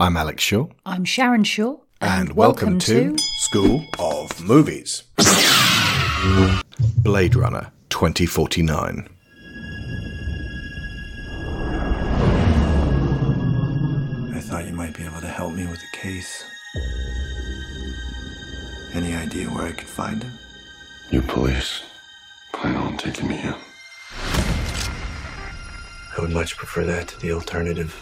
I'm Alex Shaw. I'm Sharon Shaw. And, welcome, to, School of Movies. Blade Runner 2049. I thought you might be able to help me with the case. Any idea where I could find him? You police plan on taking me in. I would much prefer that to the alternative.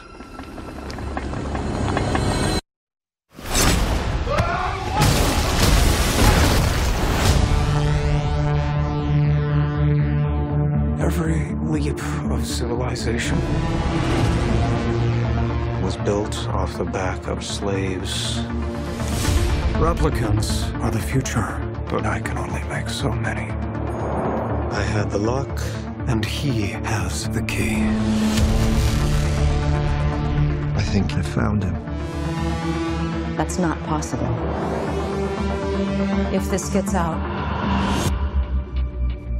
Civilization was built off the back of slaves. Replicants are the future, but I can only make so many. I had the lock, and he has the key. I think I found him. That's not possible. If this gets out,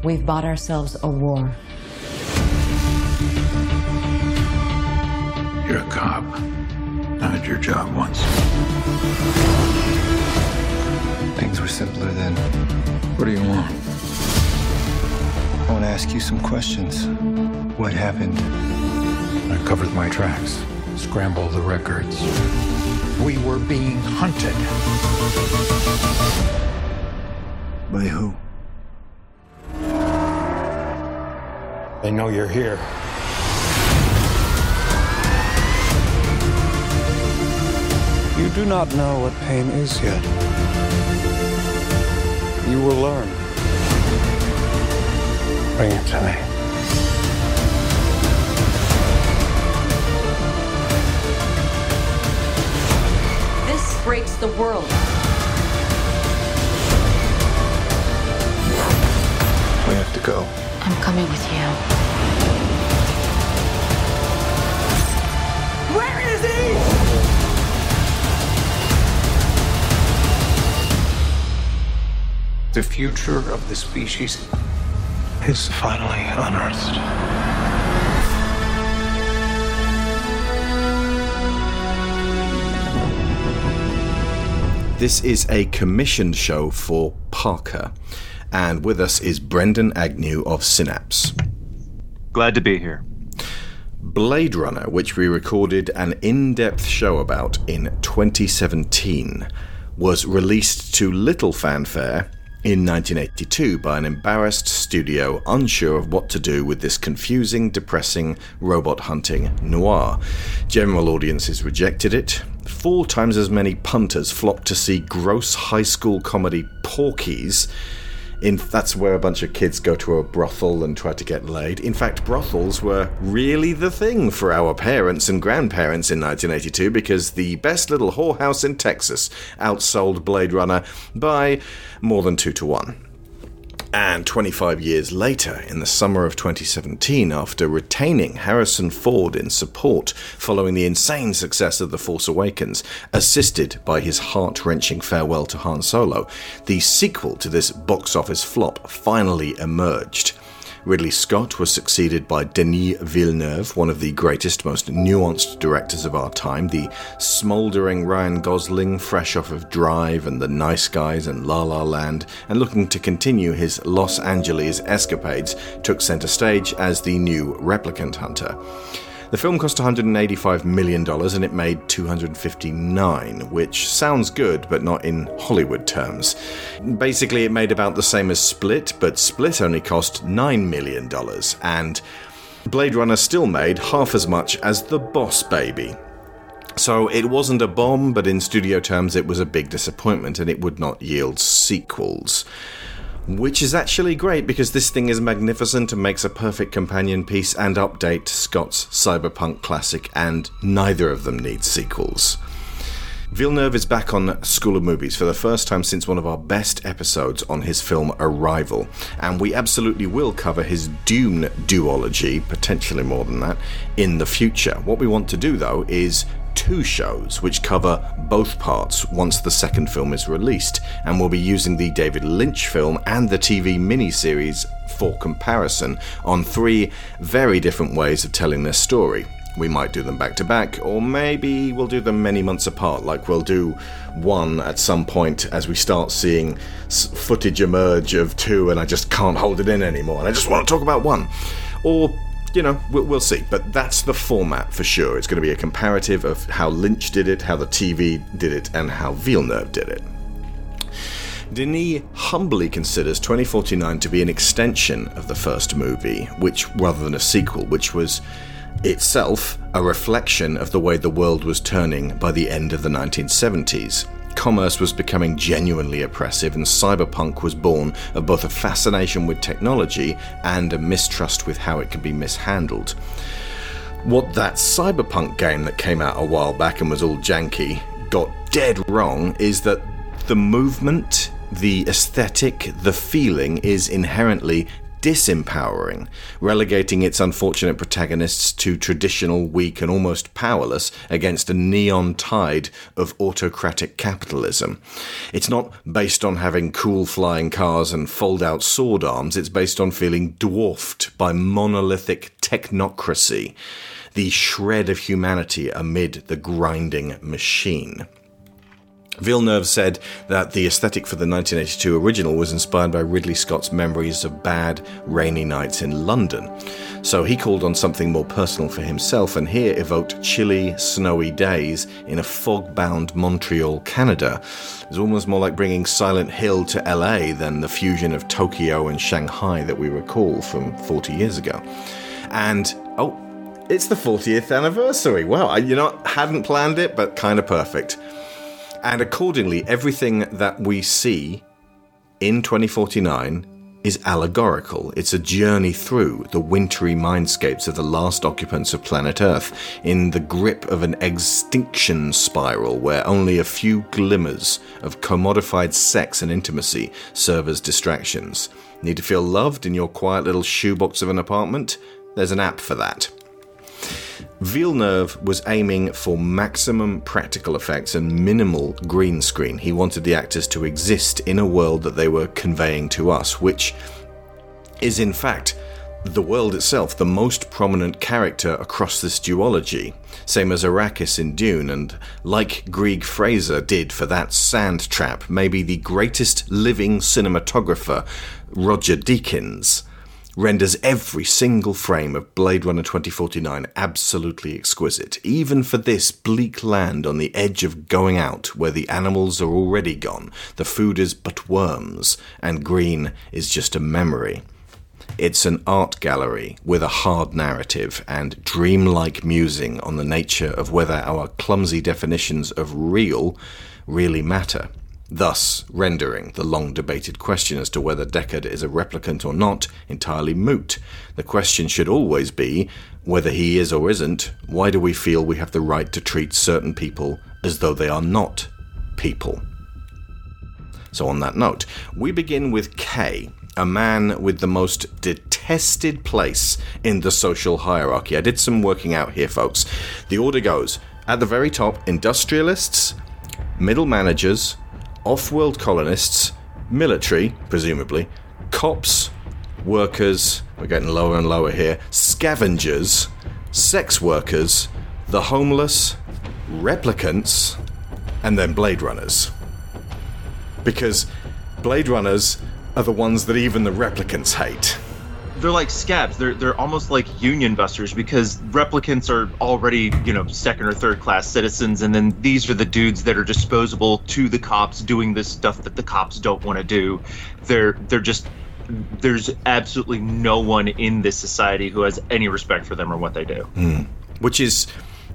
we've bought ourselves a war. You're a cop. I had your job once. Things were simpler then. What do you want? I want to ask you some questions. What happened? I covered my tracks, scrambled the records. We were being hunted. By who? They know you're here. Do not know what pain is yet. You will learn. Bring it to me. This breaks the world. We have to go. I'm coming with you. The future of the species is finally unearthed. This is a commissioned show for Parker. And with us is Brendan Agnew of Synapse. Glad to be here. Blade Runner, which we recorded an in depth show about in 2017, was released to little fanfare in 1982 by an embarrassed studio unsure of what to do with this confusing, depressing, robot hunting noir. General audiences rejected it. Four times as many punters flocked to see gross high school comedy Porky's. In, that's where a bunch of kids go to a brothel and try to get laid. In fact, brothels were really the thing for our parents and grandparents in 1982 because the best little whorehouse in Texas outsold Blade Runner by more than two to one. And 25 years later, in the summer of 2017, after retaining Harrison Ford in support following the insane success of The Force Awakens, assisted by his heart wrenching farewell to Han Solo, the sequel to this box office flop finally emerged. Ridley Scott was succeeded by Denis Villeneuve, one of the greatest, most nuanced directors of our time, the smouldering Ryan Gosling, fresh off of Drive and The Nice Guys and La La Land, and looking to continue his Los Angeles escapades, took center stage as the new replicant hunter. The film cost $185 million and it made 259, which sounds good, but not in Hollywood terms. Basically, it made about the same as Split, but Split only cost $9 million, and Blade Runner still made half as much as The Boss Baby. So it wasn't a bomb, but in studio terms, it was a big disappointment and it would not yield sequels which is actually great because this thing is magnificent and makes a perfect companion piece and update to Scott's cyberpunk classic, and neither of them needs sequels. Villeneuve is back on School of Movies for the first time since one of our best episodes on his film Arrival, and we absolutely will cover his Dune duology, potentially more than that, in the future. What we want to do though is two shows which cover both parts once the second film is released, and we'll be using the David Lynch film and the TV miniseries for comparison on three very different ways of telling their story. We might do them back to back, or maybe we'll do them many months apart, like we'll do one at some point as we start seeing footage emerge of two and I just can't hold it in anymore and I just want to talk about one. Or, you know, we'll, we'll see. But that's the format for sure. It's going to be a comparative of how Lynch did it, how the TV did it, and how Villeneuve did it. Denis humbly considers 2049 to be an extension of the first movie, which rather than a sequel, which was itself a reflection of the way the world was turning by the end of the 1970s. Commerce was becoming genuinely oppressive, and cyberpunk was born of both a fascination with technology and a mistrust with how it could be mishandled. What that cyberpunk game that came out a while back and was all janky got dead wrong is that the movement, the aesthetic, the feeling is inherently disempowering, relegating its unfortunate protagonists to traditional, weak, and almost powerless against a neon tide of autocratic capitalism. It's not based on having cool flying cars and fold out sword arms, it's based on feeling dwarfed by monolithic technocracy, the shred of humanity amid the grinding machine. Villeneuve said that the aesthetic for the 1982 original was inspired by Ridley Scott's memories of bad, rainy nights in London. So he called on something more personal for himself, and here evoked chilly, snowy days in a fog bound Montreal, Canada. It's almost more like bringing Silent Hill to LA than the fusion of Tokyo and Shanghai that we recall from 40 years ago. And, oh, it's the 40th anniversary. Wow, I, you know, hadn't planned it, but kind of perfect. And accordingly, everything that we see in 2049 is allegorical. It's a journey through the wintry mindscapes of the last occupants of planet Earth in the grip of an extinction spiral where only a few glimmers of commodified sex and intimacy serve as distractions. Need to feel loved in your quiet little shoebox of an apartment? There's an app for that. Villeneuve was aiming for maximum practical effects and minimal green screen. He wanted the actors to exist in a world that they were conveying to us, which is in fact the world itself, the most prominent character across this duology, same as Arrakis in Dune, and like Greig Fraser did for that sand trap, maybe the greatest living cinematographer, Roger Deakins renders every single frame of Blade Runner 2049 absolutely exquisite, even for this bleak land on the edge of going out where the animals are already gone, the food is but worms, and green is just a memory. It's an art gallery with a hard narrative and dreamlike musing on the nature of whether our clumsy definitions of real really matter thus rendering the long debated question as to whether Deckard is a replicant or not entirely moot. The question should always be whether he is or isn't, why do we feel we have the right to treat certain people as though they are not people? So, on that note, we begin with K, a man with the most detested place in the social hierarchy. I did some working out here, folks. The order goes at the very top, industrialists, middle managers, off world colonists, military, presumably, cops, workers, we're getting lower and lower here, scavengers, sex workers, the homeless, replicants, and then Blade Runners. Because Blade Runners are the ones that even the replicants hate. They're like scabs. They're they're almost like union busters because replicants are already you know second or third class citizens, and then these are the dudes that are disposable to the cops doing this stuff that the cops don't want to do. They're they're just there's absolutely no one in this society who has any respect for them or what they do. Hmm. Which is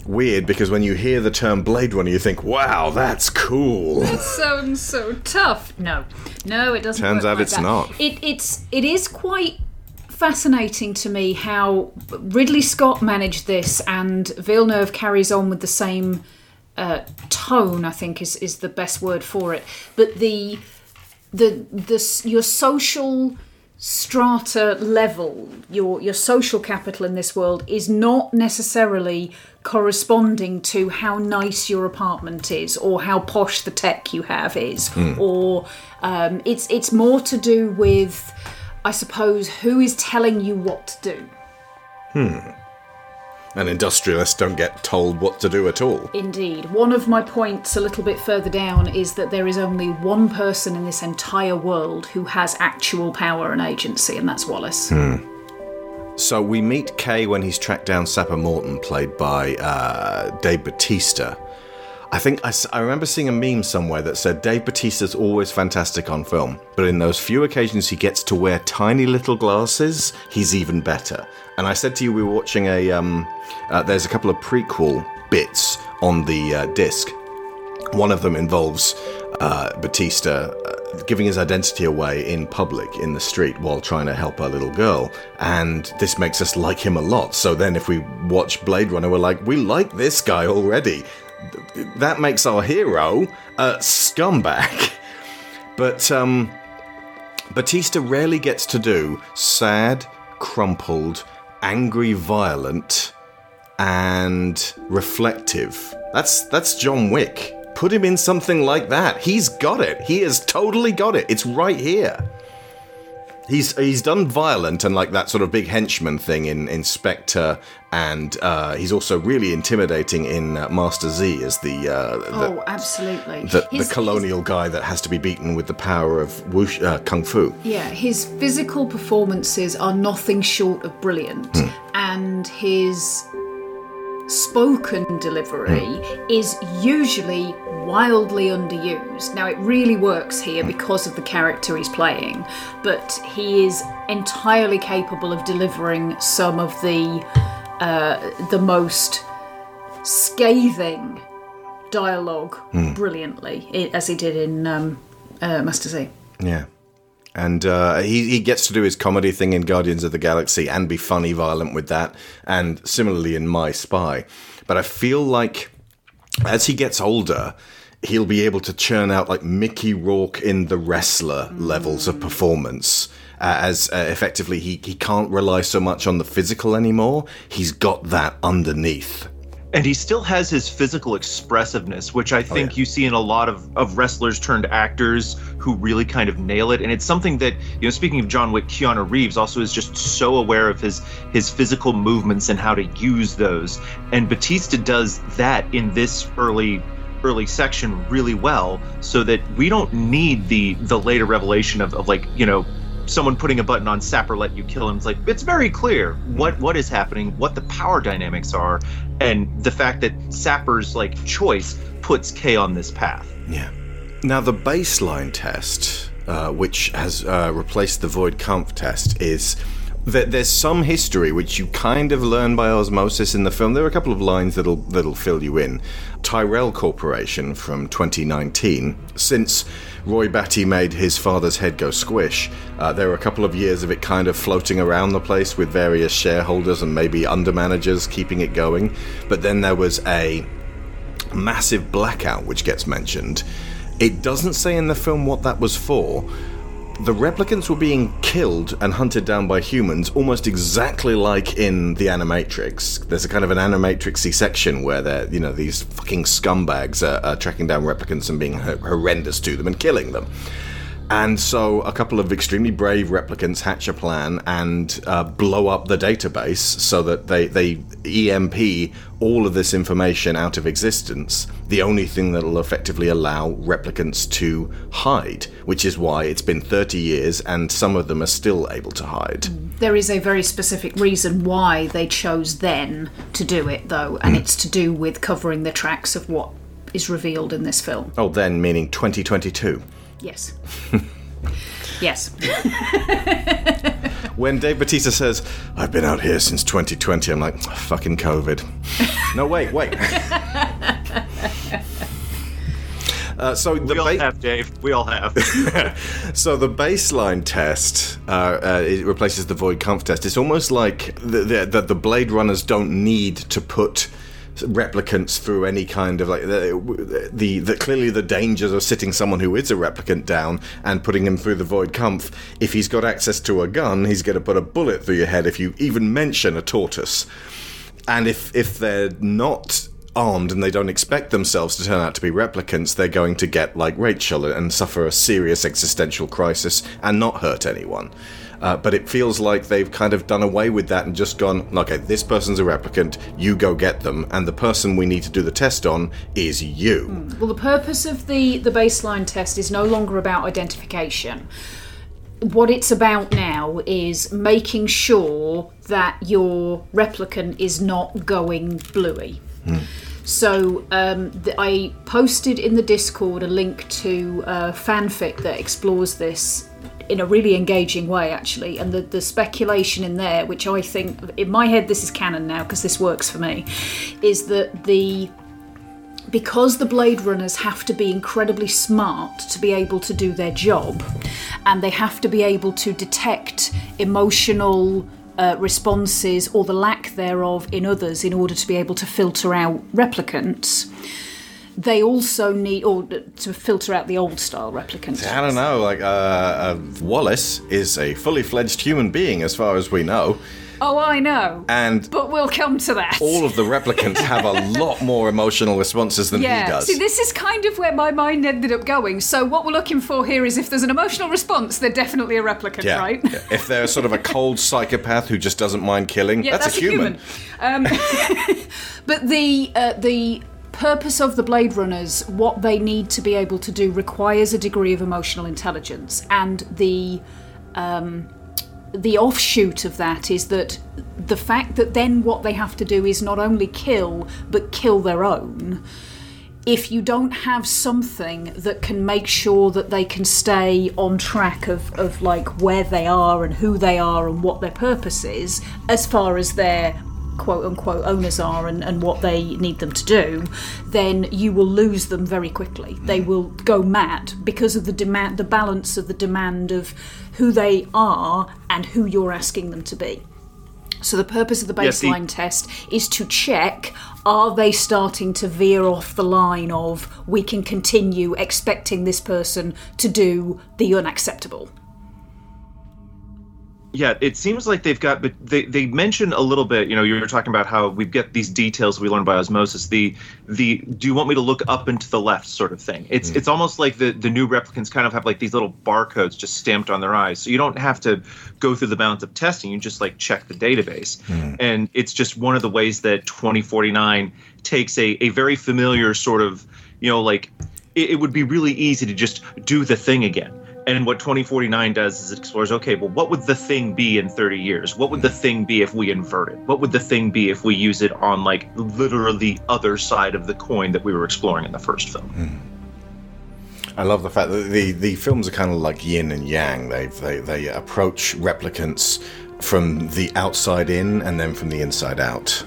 weird because when you hear the term Blade Runner, you think, wow, that's cool. sounds so tough. No, no, it doesn't. Turns work out like it's that. not. It, it's it is quite fascinating to me how Ridley Scott managed this and Villeneuve carries on with the same uh, tone. I think is is the best word for it. But the the the your social strata level, your your social capital in this world is not necessarily corresponding to how nice your apartment is or how posh the tech you have is, or um, it's it's more to do with, I suppose, who is telling you what to do. Hmm. And industrialists don't get told what to do at all. Indeed. One of my points a little bit further down is that there is only one person in this entire world who has actual power and agency, and that's Wallace. Hmm. So we meet Kay when he's tracked down Sapper Morton, played by uh, Dave Batista. I think I remember seeing a meme somewhere that said Dave Batista's always fantastic on film, but in those few occasions he gets to wear tiny little glasses, he's even better. And I said to you we were watching a um, uh, there's a couple of prequel bits on the uh, disc. One of them involves uh, Batista uh, giving his identity away in public in the street while trying to help a little girl, and this makes us like him a lot. So then, if we watch Blade Runner, we're like, we like this guy already. Th- That makes our hero a scumbag. But um, Batista rarely gets to do sad, crumpled, angry, violent, and reflective. That's that's John Wick. Put him in something like that. He's got it. He has totally got it. It's right here. He's he's done violent and like that sort of big henchman thing in Spectre, and uh, he's also really intimidating in uh, Master Z as the uh, the, Oh, absolutely. the, His- the colonial guy that has to be beaten with the power of whoosh, uh, kung fu. Yeah, his physical performances are nothing short of brilliant, and his spoken delivery is usually wildly underused. Now, it really works here because of the character he's playing, but he is entirely capable of delivering some of the uh, the most scathing dialogue brilliantly, as he did in um, uh, Master Z. Yeah. And uh, he, he gets to do his comedy thing in Guardians of the Galaxy and be funny, violent with that, and similarly in My Spy. But I feel like as he gets older, he'll be able to churn out like Mickey Rourke in the wrestler levels of performance. Uh, as uh, effectively, he, he can't rely so much on the physical anymore. He's got that underneath. And he still has his physical expressiveness which i oh, think yeah. you see in a lot of, of wrestlers turned actors who really kind of nail it and it's something that you know speaking of john wick keanu reeves also is just so aware of his his physical movements and how to use those and batista does that in this early early section really well so that we don't need the the later revelation of, of like you know someone putting a button on Sapper let you kill him. It's like it's very clear what what is happening, what the power dynamics are, and the fact that Sapper's like choice puts K on this path. Yeah. Now, the baseline test, uh, which has uh, replaced the Voight-Kampff test, is that there's some history which you kind of learn by osmosis in the film. There are a couple of lines that'll that'll fill you in. Tyrell Corporation from 2019. Since Roy Batty made his father's head go squish, uh, there were a couple of years of it kind of floating around the place with various shareholders and maybe under managers keeping it going. But then there was a massive blackout which gets mentioned. It doesn't say in the film what that was for. The replicants were being killed and hunted down by humans almost exactly like in the Animatrix. There's a kind of an Animatrixy section where they're, you know, these fucking scumbags are, are tracking down replicants and being hor- horrendous to them and killing them. And so a couple of extremely brave replicants hatch a plan and uh, blow up the database so that they, they EMP all of this information out of existence. The only thing that will effectively allow replicants to hide, which is why it's been 30 years and some of them are still able to hide. There is a very specific reason why they chose then to do it, though, and hmm. it's to do with covering the tracks of what is revealed in this film. Oh, then meaning 2022. Yes. yes. When Dave Batista says, I've been out here since 2020, I'm like, fucking COVID. no, wait, wait. Uh, so the We all ba- have, Dave. We all have. so the baseline test uh, uh, it replaces the Voight-Kampff test. It's almost like the, the, the, Blade Runners don't need to put replicants through any kind of like the, the, the clearly the dangers of sitting someone who is a replicant down and putting him through the Voight-Kampff. If he's got access to a gun, he's going to put a bullet through your head if you even mention a tortoise. And if if they're not armed and they don't expect themselves to turn out to be replicants, they're going to get like Rachel and suffer a serious existential crisis and not hurt anyone. Uh, but it feels like they've kind of done away with that and just gone, okay, this person's a replicant, you go get them, and the person we need to do the test on is you. Well, the purpose of the, the baseline test is no longer about identification. What it's about now is making sure that your replicant is not going bluey. So um, th- I posted in the Discord a link to uh, fanfic that explores this in a really engaging way, actually. And the, the speculation in there, which I think, in my head, this is canon now because this works for me, is that the because the Blade Runners have to be incredibly smart to be able to do their job, and they have to be able to detect emotional uh, responses or the lack thereof in others in order to be able to filter out replicants. They also need, or to filter out the old style replicants. I don't know, like, uh, uh, Wallace is a fully fledged human being as far as we know, Oh, I know. and but we'll come to that. all of the replicants have a lot more emotional responses than yeah. he does. See, this is kind of where my mind ended up going. So what we're looking for here is if there's an emotional response, they're definitely a replicant, yeah. right? Yeah. If they're sort of a cold psychopath who just doesn't mind killing, Yeah, that's, a human. Um, but the uh, the purpose of the Blade Runners, what they need to be able to do, requires a degree of emotional intelligence, and the um, the offshoot of that is that the fact that then what they have to do is not only kill but kill their own. If you don't have something that can make sure that they can stay on track of, of like where they are and who they are and what their purpose is as far as their quote unquote owners are and, and what they need them to do then you will lose them very quickly. They mm. will go mad because of the demand the balance of the demand of who they are and who you're asking them to be so the purpose of the Yes, the- baseline test is to check are they starting to veer off the line of we can continue expecting this person to do the unacceptable. Yeah, it seems like they've got, but they, they mention a little bit. You know, you were talking about how we get these details we learn by osmosis. The the do you want me to look up and to the left sort of thing. It's hmm. it's almost like the the new replicants kind of have like these little barcodes just stamped on their eyes, so you don't have to go through the bounds of testing. You just like check the database, hmm. and it's just one of the ways that 2049 takes a a very familiar sort of you know like it, it would be really easy to just do the thing again. And what 2049 does is it explores okay, well, what would the thing be in 30 years? What would the thing be if we invert it? What would the thing be if we use it on, like, literally the other side of the coin that we were exploring in the first film? Hmm. I love the fact that the, the films are kind of like yin and yang. They, they they approach replicants from the outside in and then from the inside out.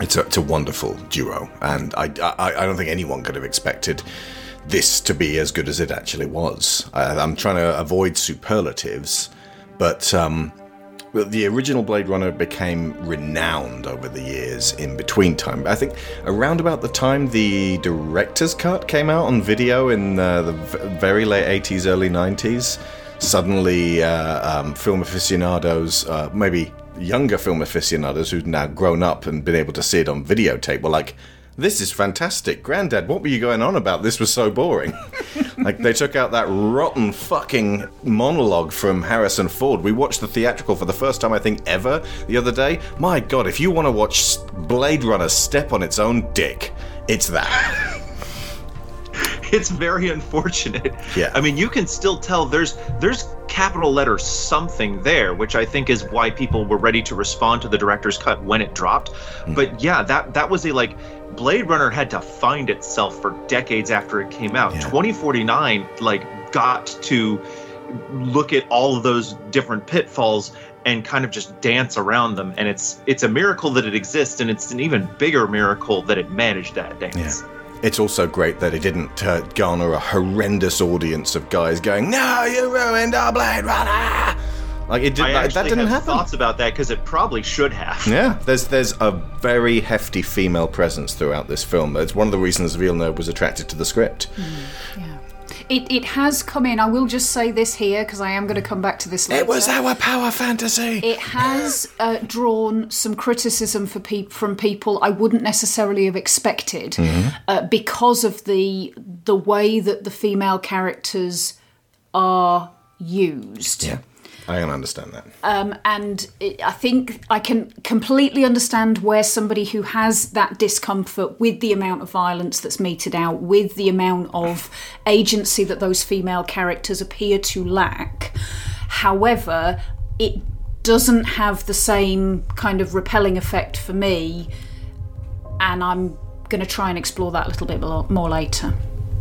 It's a, it's a wonderful duo, and I, I, I don't think anyone could have expected this to be as good as it actually was. I, I'm trying to avoid superlatives, but um, the original Blade Runner became renowned over the years in between time. I think around about the time the director's cut came out on video in uh, the very late 80s, early 90s, suddenly uh, um, film aficionados, uh, maybe younger film aficionados who'd now grown up and been able to see it on videotape, were like, this is fantastic. Granddad, what were you going on about? This was so boring. like, they took out that rotten fucking monologue from Harrison Ford. We watched the theatrical for the first time, I think, ever the other day. My god, if you want to watch Blade Runner step on its own dick, it's that. It's very unfortunate. Yeah. I mean, you can still tell there's there's capital letter something there, which I think is why people were ready to respond to the director's cut when it dropped. Mm. But yeah, that that was a like Blade Runner had to find itself for decades after it came out. Yeah. 2049 like got to look at all of those different pitfalls and kind of just dance around them and it's it's a miracle that it exists and it's an even bigger miracle that it managed that dance. It's also great that it didn't uh, garner a horrendous audience of guys going, "No, you ruined our Blade Runner!" Like it did, I like, that didn't have happen. thoughts about that because it probably should have. Yeah, there's there's a very hefty female presence throughout this film. It's one of the reasons Villeneuve was attracted to the script. Yeah. It, it has come in. I will just say this here because I am going to come back to this later. It was our power fantasy. It has uh, drawn some criticism for peop from people I wouldn't necessarily have expected Mm-hmm. uh, because of the the way that the female characters are used. Yeah. I can understand that. Um, and it, I think I can completely understand where somebody who has that discomfort with the amount of violence that's meted out, with the amount of agency that those female characters appear to lack. However, it doesn't have the same kind of repelling effect for me, and I'm going to try and explore that a little bit more more later.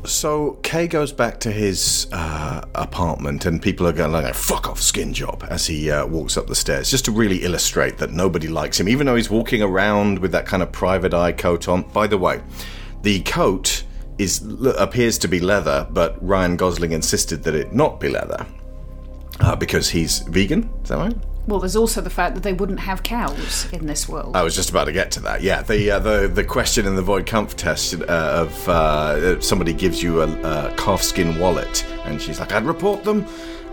So Kay goes back to his uh, apartment, and people are going like, "Fuck off, skin job," as he uh, walks up the stairs, just to really illustrate that nobody likes him, even though he's walking around with that kind of private eye coat on. By the way, the coat is appears to be leather, but Ryan Gosling insisted that it not be leather uh, because he's vegan. Is that right? Well, there's also the fact that they wouldn't have cows in this world. I was just about to get to that. Yeah, the uh, the the question in the Voight-Kampff test uh, of uh, somebody gives you a, a calf skin wallet, and she's like, "I'd report them."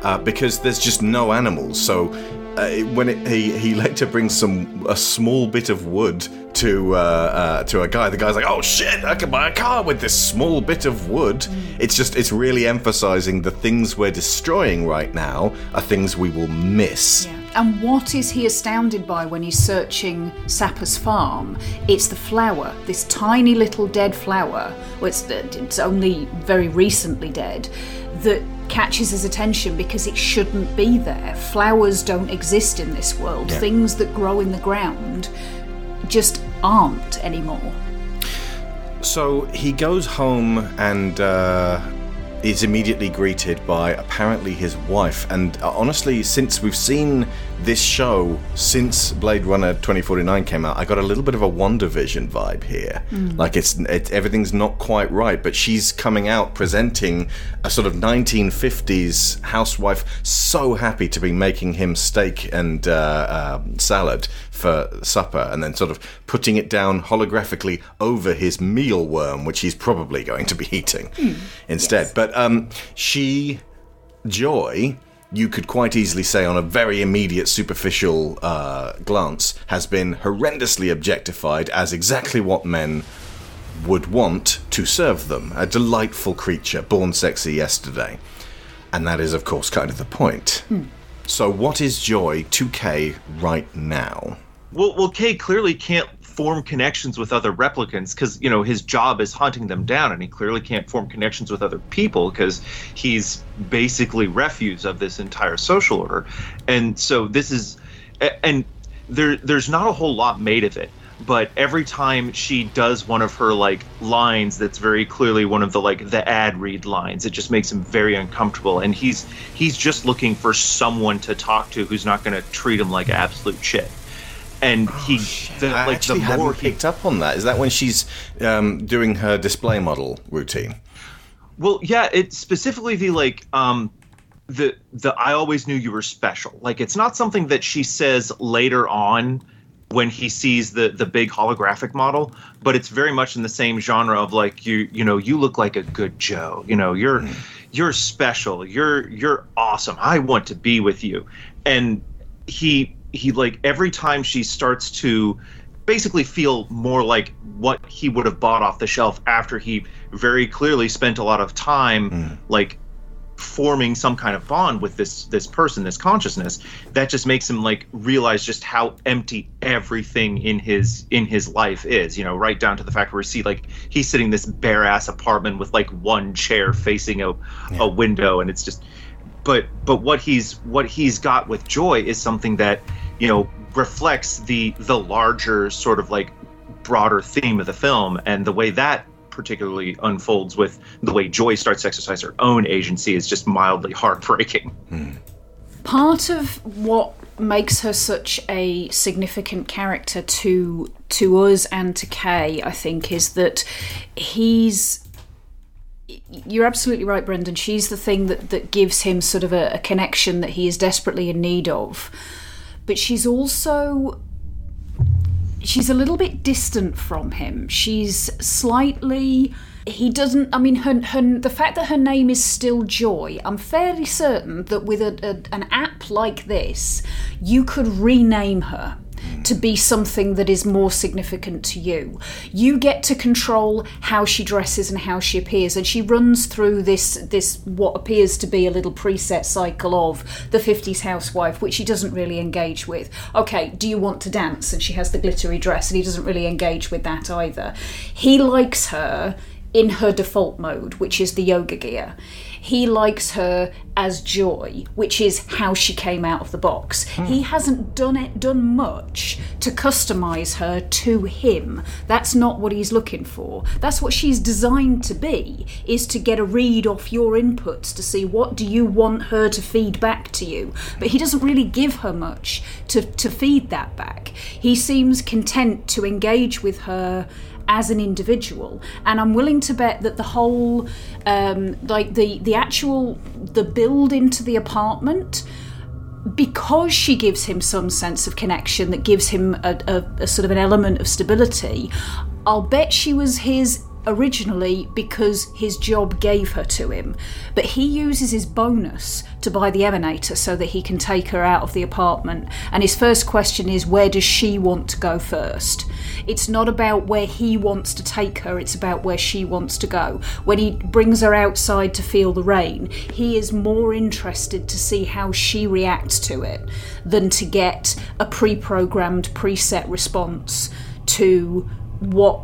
Uh, because there's just no animals. So uh, when it, he he later brings some a small bit of wood to uh, uh, to a guy, the guy's like, "Oh shit! I can buy a car with this small bit of wood." It's just it's really emphasizing the things we're destroying right now are things we will miss. Yeah. And what is he astounded by when he's searching Sapper's farm? It's the flower, this tiny little dead flower. Well, it's, it's only very recently dead. That catches his attention because it shouldn't be there. Flowers don't exist in this world. Yeah. Things that grow in the ground just aren't anymore. So he goes home and uh, is immediately greeted by apparently his wife. And uh, honestly, since we've seen this show since Blade Runner 2049 came out, I got a little bit of a WandaVision vibe here. Like it's it, everything's not quite right, but she's coming out presenting a sort of 1950s housewife, so happy to be making him steak and uh, um salad for supper, and then sort of putting it down holographically over his mealworm, which he's probably going to be eating instead. But um, she, Joy, you could quite easily say on a very immediate, superficial uh, glance, has been horrendously objectified as exactly what men would want to serve them. A delightful creature, born sexy yesterday. And that is, of course, kind of the point. So, what is Joy 2K right now? Well, well, Kay clearly can't form connections with other replicants because you know his job is hunting them down, and he clearly can't form connections with other people because he's basically refuse of this entire social order. And so this is, and there there's not a whole lot made of it. But every time she does one of her like lines, that's very clearly one of the like the ad read lines. It just makes him very uncomfortable, and he's he's just looking for someone to talk to who's not going to treat him like absolute shit and he the, I like actually the hadn't he, picked up on that. Is that when she's um, doing her display model routine? well yeah it's specifically the like um the the i always knew you were special. Like it's not something that she says later on when he sees the the big holographic model but it's very much in the same genre of like you you know you look like a good joe. You know you're you're special. You're you're awesome. I want to be with you. And he he like every time she starts to basically feel more like what he would have bought off the shelf after he very clearly spent a lot of time hmm. like forming some kind of bond with this this person this consciousness that just makes him like realize just how empty everything in his in his life is you know right down to the fact where we see like he's sitting in this bare ass apartment with like one chair facing a, a window and it's just but but what he's what he's got with joy is something that you know reflects the the larger sort of like broader theme of the film and the way that particularly unfolds with the way joy starts to exercise her own agency is just mildly heartbreaking hmm. part of what makes her such a significant character to to us and to Kay, I think, is that he's you're absolutely right, Brendan. She's the thing that, that gives him sort of a, a connection that he is desperately in need of. But she's also she's a little bit distant from him. She's slightly he doesn't I mean her, her the fact that her name is still Joy, I'm fairly certain that with a, a, an app like this, you could rename her. To be something that is more significant to you. You get to control how she dresses and how she appears, and she runs through this this what appears to be a little preset cycle of the 50s housewife, which she doesn't really engage with. Okay, do you want to dance? And she has the glittery dress, and he doesn't really engage with that either. He likes her in her default mode, which is the yoga gear. He likes her as Joy, which is how she came out of the box. Hmm. He hasn't done it done much to customize her to him. That's not what he's looking for. That's what she's designed to be, is to get a read off your inputs to see what do you want her to feed back to you. But he doesn't really give her much to, to feed that back. He seems content to engage with her as an individual. And i'm willing to bet that the whole um, like the the actual the build into the apartment because she gives him some sense of connection that gives him a, a, a sort of an element of stability i'll bet she was his originally because his job gave her to him. But he uses his bonus to buy the emanator so that he can take her out of the apartment. And his first question is where does she want to go first? It's not about where he wants to take her, it's about where she wants to go. When he brings her outside to feel the rain, he is more interested to see how she reacts to it than to get a pre programmed, preset response to what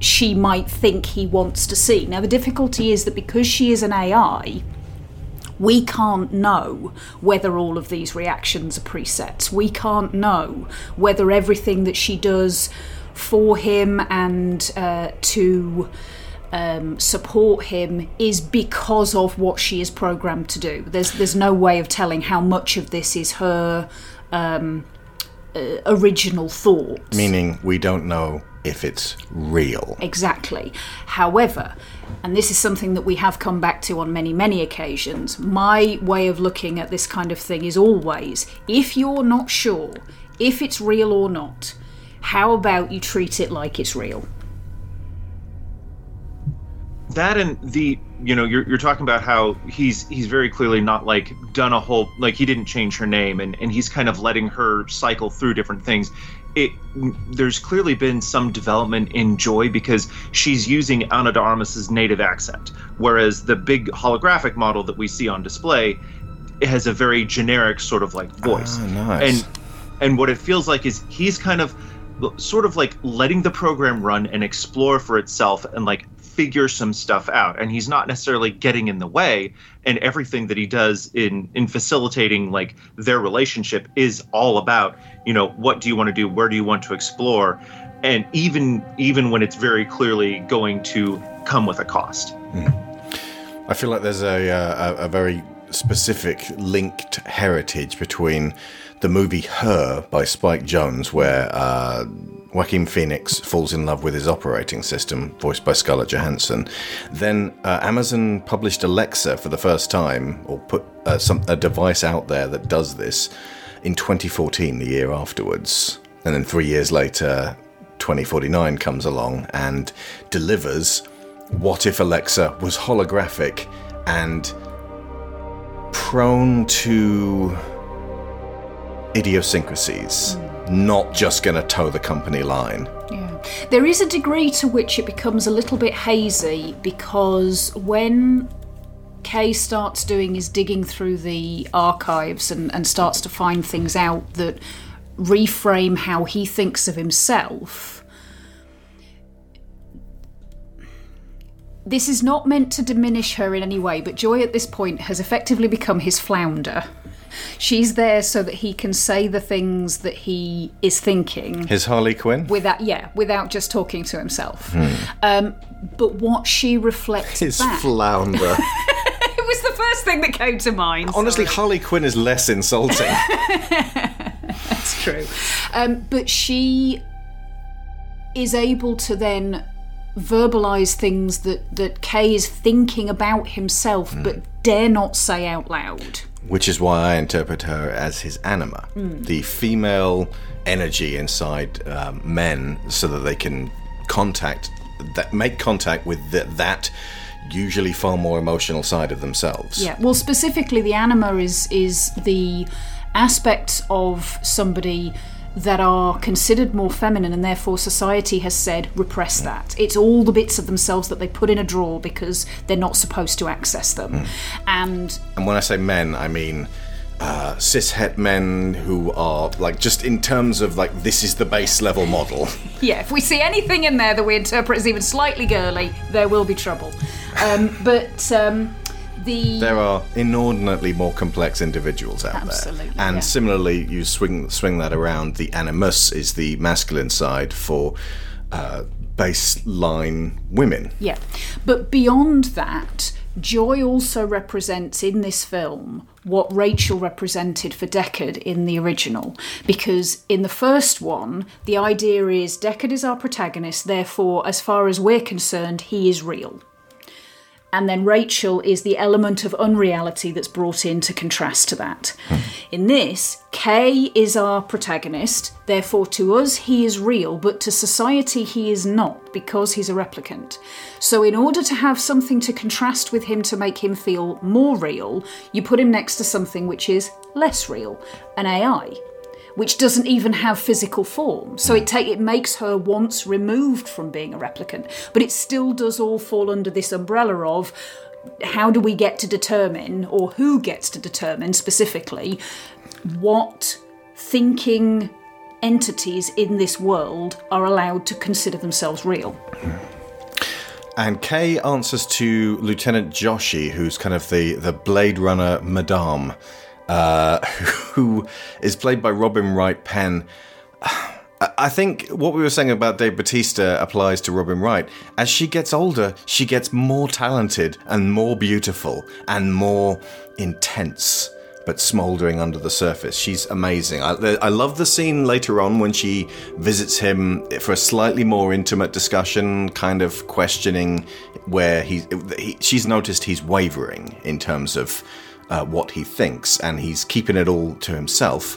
she might think he wants to see. Now, the difficulty is that because she is an AI, we can't know whether all of these reactions are presets. We can't know whether everything that she does for him and uh, to um, support him is because of what she is programmed to do. There's there's no way of telling how much of this is her um, uh, original thoughts. Meaning we don't know if it's real. Exactly. However, and this is something that we have come back to on many, many occasions, my way of looking at this kind of thing is always if you're not sure if it's real or not, how about you treat it like it's real? that and the you know you're, you're talking about how he's he's very clearly not like done a whole like he didn't change her name and and he's kind of letting her cycle through different things it there's clearly been some development in joy because she's using de Armas's native accent whereas the big holographic model that we see on display it has a very generic sort of like voice Ah, nice. and and what it feels like is he's kind of sort of like letting the program run and explore for itself and like figure some stuff out and he's not necessarily getting in the way and everything that he does in in facilitating like their relationship is all about you know what do you want to do where do you want to explore and even even when it's very clearly going to come with a cost. I feel like there's a, uh, a, a very specific linked heritage between the movie Her by Spike Jonze, where uh, Joaquin Phoenix falls in love with his operating system, voiced by Scarlett Johansson. Then uh, Amazon published Alexa for the first time, or put uh, some a device out there that does this in 2014, the year afterwards. And then three years later, 2049 comes along and delivers what if Alexa was holographic and prone to idiosyncrasies, not just going to toe the company line. Yeah. There is a degree to which it becomes a little bit hazy because when Kay starts doing his digging through the archives and, and starts to find things out that reframe how he thinks of himself. This is not meant to diminish her in any way, but Joy at this point has effectively become his flounder. She's there so that he can say the things that he is thinking His Harley Quinn? without yeah without just talking to himself um, but what she reflects His back flounder. it was the first thing that came to mind Honestly, sorry. Harley Quinn is less insulting. That's true um, but she is able to then verbalize things that that Kay is thinking about himself but dare not say out loud Which is why I interpret her as his anima, the female energy inside um, men, so that they can contact, that make contact with th- that usually far more emotional side of themselves. Yeah. Well, specifically, the anima is is the aspects of somebody that are considered more feminine, and therefore society has said repress that. It's all the bits of themselves that they put in a drawer because they're not supposed to access them. And And when I say men, I mean uh, cishet men who are like just in terms of like this is the base level model. yeah, if we see anything in there that we interpret as even slightly girly, there will be trouble. Um, but um, the there are inordinately more complex individuals out Absolutely, there. And yeah. similarly, you swing swing that around. The animus is the masculine side for uh, baseline women. Yeah. But beyond that, Joy also represents in this film what Rachel represented for Deckard in the original. Because in the first one, the idea is Deckard is our protagonist, therefore, as far as we're concerned, he is real. And then Rachel is the element of unreality that's brought in to contrast to that. Hmm. In this, Kay is our protagonist, therefore to us he is real, but to society he is not because he's a replicant. So, in order to have something to contrast with him to make him feel more real, you put him next to something which is less real, an AI which doesn't even have physical form. So it take it makes her once removed from being a replicant, but it still does all fall under this umbrella of how do we get to determine or who gets to determine specifically what thinking entities in this world are allowed to consider themselves real. And Kay answers to Lieutenant Joshi, who's kind of the, the Blade Runner Madame, uh, who is played by Robin Wright Penn. I- think what we were saying about Dave Bautista applies to Robin Wright. As she gets older, she gets more talented and more beautiful and more intense, but smouldering under the surface. She's amazing. I, I love the scene later on when she visits him for a slightly more intimate discussion, kind of questioning where he, he she's noticed he's wavering in terms of uh, what he thinks, and he's keeping it all to himself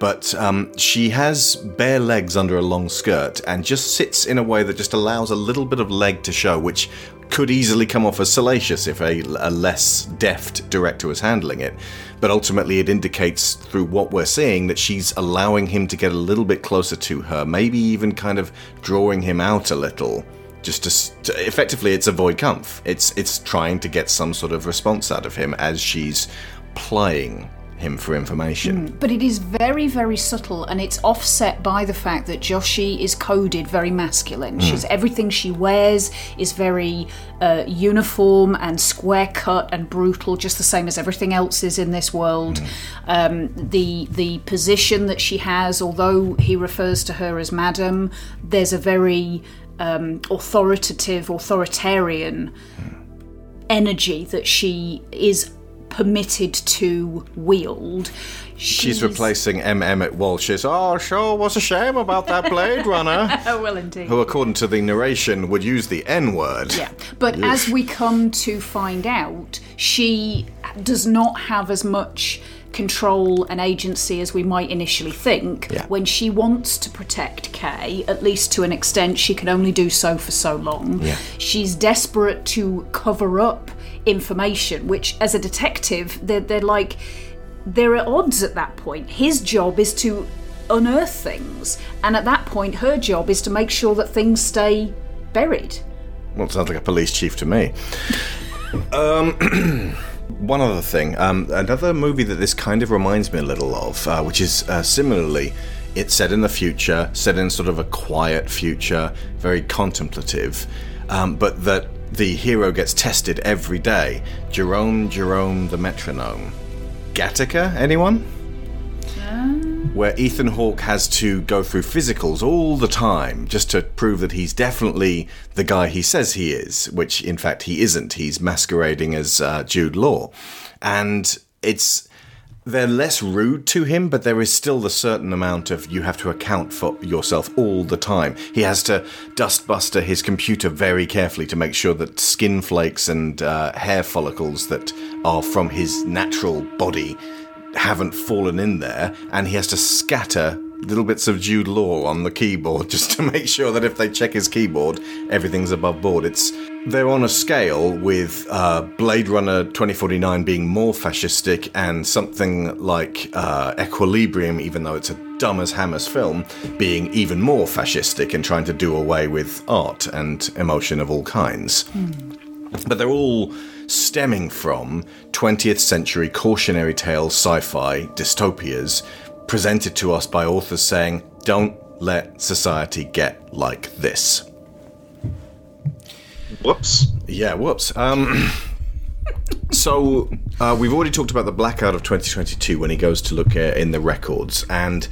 but um, she has bare legs under a long skirt and just sits in a way that just allows a little bit of leg to show, which could easily come off as salacious if a, a less deft director was handling it. But ultimately, it indicates through what we're seeing that she's allowing him to get a little bit closer to her, maybe even kind of drawing him out a little. Just to, effectively, it's a Voight-Kampff. It's it's trying to get some sort of response out of him as she's plying him for information. But it is very, very subtle, and it's offset by the fact that Joshi is coded very masculine. She's everything she wears is very uh, uniform and square cut and brutal, just the same as everything else is in this world. Um, the the position that she has, although he refers to her as Madam, there's a very um, authoritative, authoritarian energy that she is permitted to wield. She's replacing M. Emmet Walsh's, oh, sure was a shame about that Blade Runner, Oh, well, indeed. who, according to the narration, would use the N word. Yeah, but as we come to find out, she does not have as much control and agency as we might initially think. Yeah. When she wants to protect Kay, at least to an extent, she can only do so for so long. Yeah. She's desperate to cover up information, which, as a detective, they're, they're like they're at odds at that point. His job is to unearth things, and at that point, her job is to make sure that things stay buried. Well, it sounds like a police chief to me. um, one other thing, um, another movie that this kind of reminds me a little of, uh, which is uh, similarly, it's set in the future, set in sort of a quiet future, very contemplative, um, but that the hero gets tested every day. Jerome, Jerome, the metronome. Gattaca, anyone? Where Ethan Hawke has to go through physicals all the time just to prove that he's definitely the guy he says he is, which in fact he isn't. He's masquerading as uh, Jude Law. And it's. They're less rude to him, but there is still the certain amount of you have to account for yourself all the time. He has to dustbuster his computer very carefully to make sure that skin flakes and uh, hair follicles that are from his natural body haven't fallen in there, and he has to scatter little bits of Jude Law on the keyboard just to make sure that if they check his keyboard, everything's above board. It's they're on a scale with uh, Blade Runner 2049 being more fascistic and something like uh, Equilibrium, even though it's a dumb as hammers film, being even more fascistic and trying to do away with art and emotion of all kinds. But they're all stemming from 20th century cautionary tale sci fi dystopias presented to us by authors saying, don't let society get like this. Whoops. Yeah, whoops. Um, so uh, we've already talked about the blackout of 2022 when he goes to look uh, in the records, and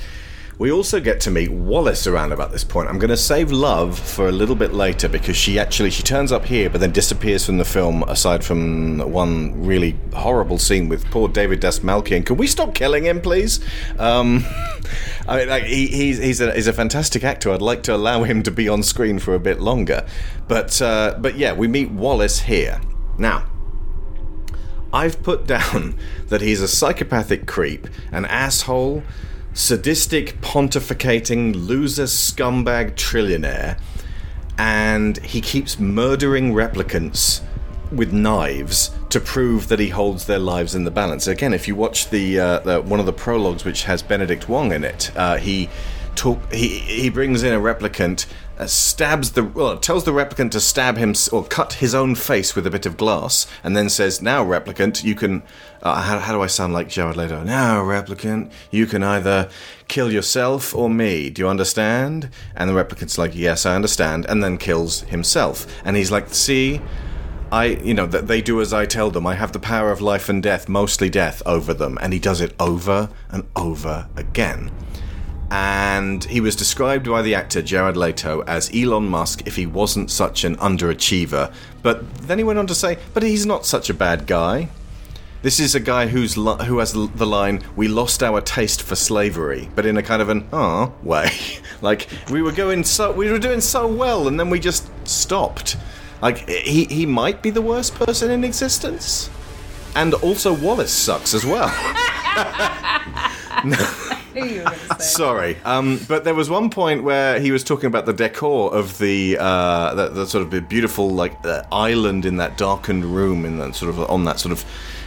we also get to meet Wallace around about this point. I'm going to save Love for a little bit later because she actually she turns up here, but then disappears from the film. Aside from one really horrible scene with poor David Dastmalchian. Can we stop killing him, please? Um, I mean, like, he, he's he's a, he's a fantastic actor. I'd like to allow him to be on screen for a bit longer, but uh, but yeah, we meet Wallace here now. I've put down that he's a psychopathic creep, an asshole, sadistic, pontificating, loser, scumbag trillionaire, and he keeps murdering replicants with knives to prove that he holds their lives in the balance. Again, if you watch the, uh, the one of the prologues which has Benedict Wong in it, uh, he talk he he brings in a replicant. Uh, stabs the well, tells the replicant to stab him or cut his own face with a bit of glass, and then says, "Now, replicant, you can." Uh, how, how do I sound like Jared Leto? Now, replicant, you can either kill yourself or me. Do you understand? And the replicant's like, "Yes, I understand," and then kills himself. And he's like, "See." I, you know, that they do as I tell them. I have the power of life and death, mostly death, over them, and he does it over and over again. And he was described by the actor Jared Leto as Elon Musk if he wasn't such an underachiever. But then he went on to say, "But he's not such a bad guy." This is a guy who's who has the line, "We lost our taste for slavery," but in a kind of an "ah" way. like we were going so we were doing so well, and then we just stopped. Like he he might be the worst person in existence, and also Wallace sucks as well. Sorry, um, but there was one point where he was talking about the decor of the uh, the, the sort of beautiful like uh, island in that darkened room in that sort of on that sort of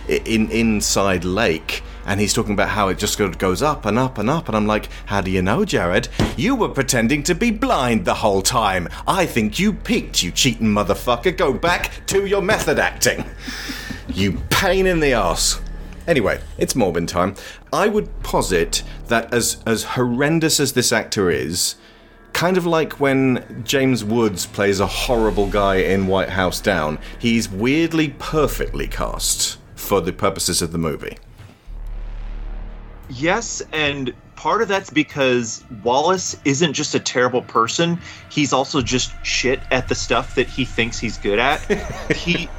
in inside lake. And he's talking about how it just goes up and up and up, and I'm like, "How do you know, Jared? You were pretending to be blind the whole time. I think you peaked, you cheating motherfucker. Go back to your method acting. You pain in the ass." Anyway, it's Morbin time. I would posit that as as horrendous as this actor is, kind of like when James Woods plays a horrible guy in White House Down, he's weirdly perfectly cast for the purposes of the movie. Yes, and part of that's because Wallace isn't just a terrible person, he's also just shit at the stuff that he thinks he's good at. he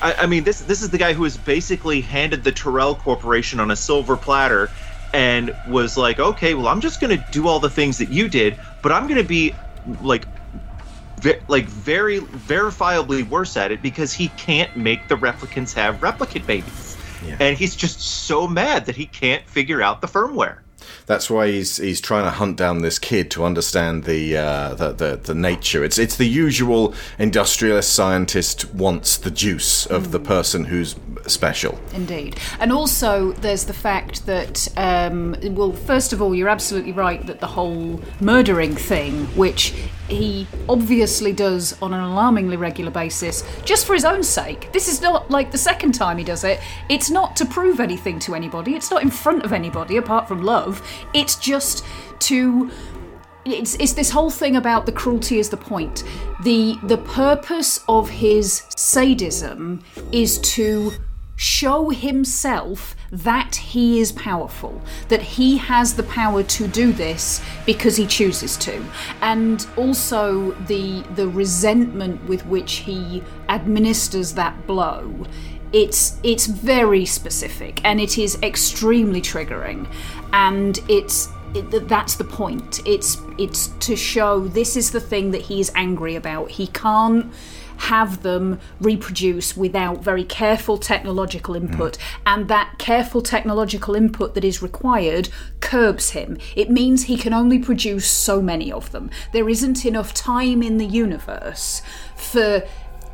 I, I mean this this is the guy who was basically handed the Tyrell Corporation on a silver platter and was like, okay, well I'm just gonna do all the things that you did, but I'm gonna be like ve- like very verifiably worse at it because he can't make the replicants have replicant babies. And he's just so mad that he can't figure out the firmware. That's why he's he's trying to hunt down this kid to understand the uh, the, the the nature. It's it's the usual industrialist scientist wants the juice of the person who's special. Indeed. And also, there's the fact that, um, well, first of all, you're absolutely right that the whole murdering thing, which he obviously does on an alarmingly regular basis, just for his own sake. This is not like the second time he does it. It's not to prove anything to anybody, it's not in front of anybody apart from love. It's just to it's, it's this whole thing about the cruelty is the point. The the purpose of his sadism is to show himself that he is powerful, that he has the power to do this because he chooses to. And also the the resentment with which he administers that blow. It's it's very specific and it is extremely triggering and it's it, that's the point. It's it's to show this is the thing that he's angry about. He can't have them reproduce without very careful technological input, mm. and that careful technological input that is required curbs him. It means he can only produce so many of them. There isn't enough time in the universe for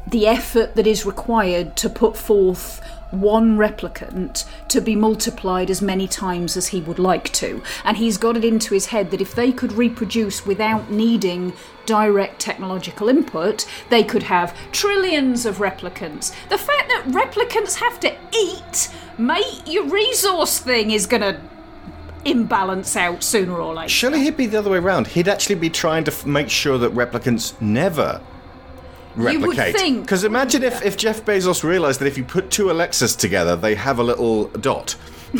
the effort that is required to put forth one replicant to be multiplied as many times as he would like to. And he's got it into his head that if they could reproduce without needing direct technological input, they could have trillions of replicants. The fact that replicants have to eat, mate, your resource thing is gonna imbalance out sooner or later. Surely he'd be the other way around. He'd actually be trying to f- make sure that replicants never You would think, Because imagine if, if Jeff Bezos realized that if you put two Alexas together, they have a little dot.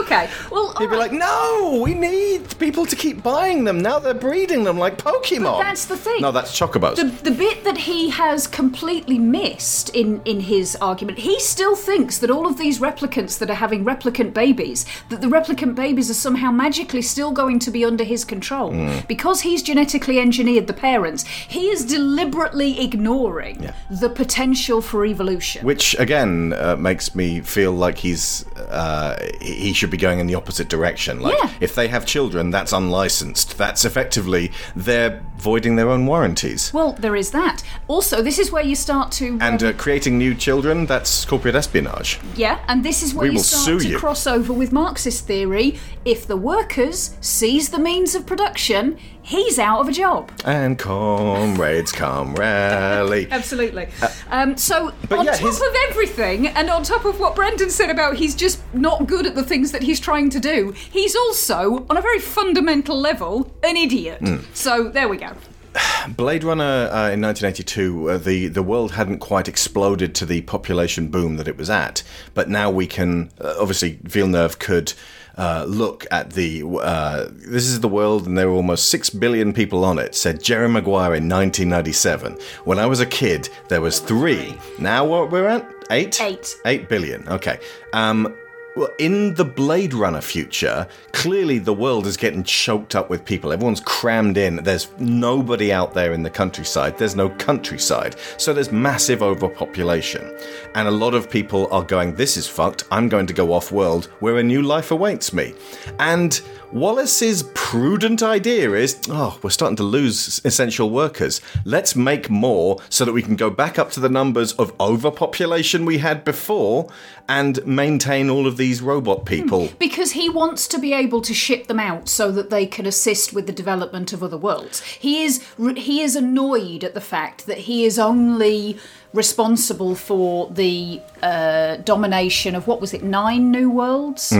Okay, well, He'd be like, no, we need people to keep buying them. Now they're breeding them like Pokemon. But that's the thing. No, that's Chocobos. the, the bit that he has completely missed in, in his argument, he still thinks that all of these replicants that are having replicant babies, that the replicant babies are somehow magically still going to be under his control. Hmm. Because he's genetically engineered the parents, he is deliberately ignoring the potential for evolution. Which again uh, makes me feel like he's uh, he he should be going in the opposite direction. Like Yeah. if they have children, that's unlicensed. That's effectively they're voiding their own warranties. well, there is that. Also, this is where you start to. And um, uh, creating new children, that's corporate espionage. Yeah, and this is where We you will start sue to you. cross over with Marxist theory. If the workers seize the means of production, he's out of a job. And comrades come rally. Absolutely. um, so, but on yeah, top his- of everything, and on top of what Brendan said about he's just not good at the things that he's trying to do, he's also, on a very fundamental level, an idiot. Hmm. So, there we go. Blade Runner uh, in 1982, uh, the the world hadn't quite exploded to the population boom that it was at, but now we can uh, obviously Villeneuve could. Uh, look at the. Uh, this is the world, and there are almost six billion people on it," said Jerry Maguire in 1997. When I was a kid, there was three. Now what we're at? Eight. Eight. Eight billion. Okay. Um, well, in the Blade Runner future, clearly the world is getting choked up with people. Everyone's crammed in. There's nobody out there in the countryside. There's no countryside. So there's massive overpopulation. And a lot of people are going, This is fucked. I'm going to go off world where a new life awaits me. And Wallace's prudent idea is oh, we're starting to lose essential workers. Let's make more so that we can go back up to the numbers of overpopulation we had before and maintain all of these robot people. Because he wants to be able to ship them out so that they can assist with the development of other worlds. He is he is annoyed at the fact that he is only responsible for the uh, domination of what was it nine new worlds.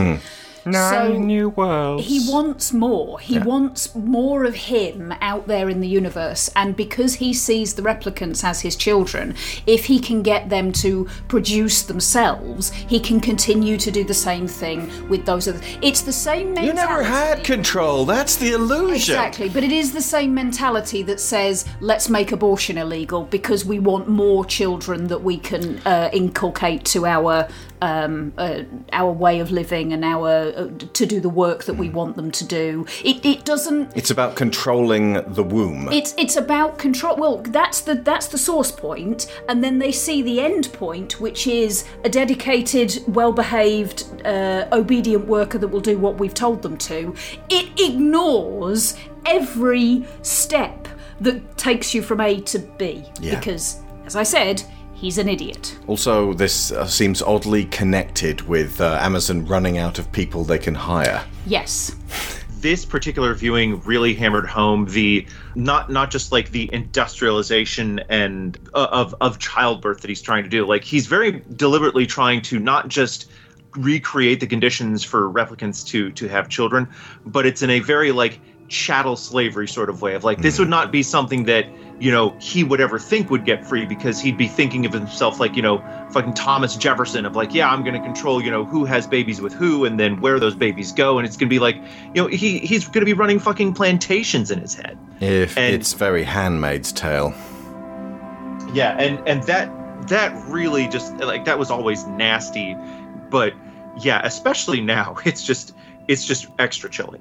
Nine new worlds. He wants more. He wants more of him out there in the universe. And because he sees the replicants as his children, if he can get them to produce themselves, he can continue to do the same thing with those other. It's the same mentality. You never had control. That's the illusion. Exactly, but it is the same mentality that says let's make abortion illegal because we want more children that we can uh, inculcate to our um, uh, our way of living and our uh, to do the work that we want them to do. It it doesn't. It's about controlling the womb. It's it's about control. Well, that's the that's the source point, and then they see the end point, which is a dedicated, well-behaved, uh, obedient worker that will do what we've told them to. It ignores every step that takes you from A to B, Yeah. because, as I said, he's an idiot. also, this uh, seems oddly connected with uh, Amazon running out of people they can hire. Yes. this particular viewing really hammered home the not not just like the industrialization and uh, of of childbirth that he's trying to do like he's very deliberately trying to not just recreate the conditions for replicants to to have children but it's in a very like chattel slavery sort of way of like this would not be something that you know he would ever think would get free because he'd be thinking of himself like you know fucking Thomas Jefferson of like yeah I'm going to control you know who has babies with who and then where those babies go. And it's going to be like you know he he's going to be running fucking plantations in his head. If And- it's very Handmaid's Tale. yeah and and that that really just like that was always nasty. But yeah especially now it's just it's just extra chilly.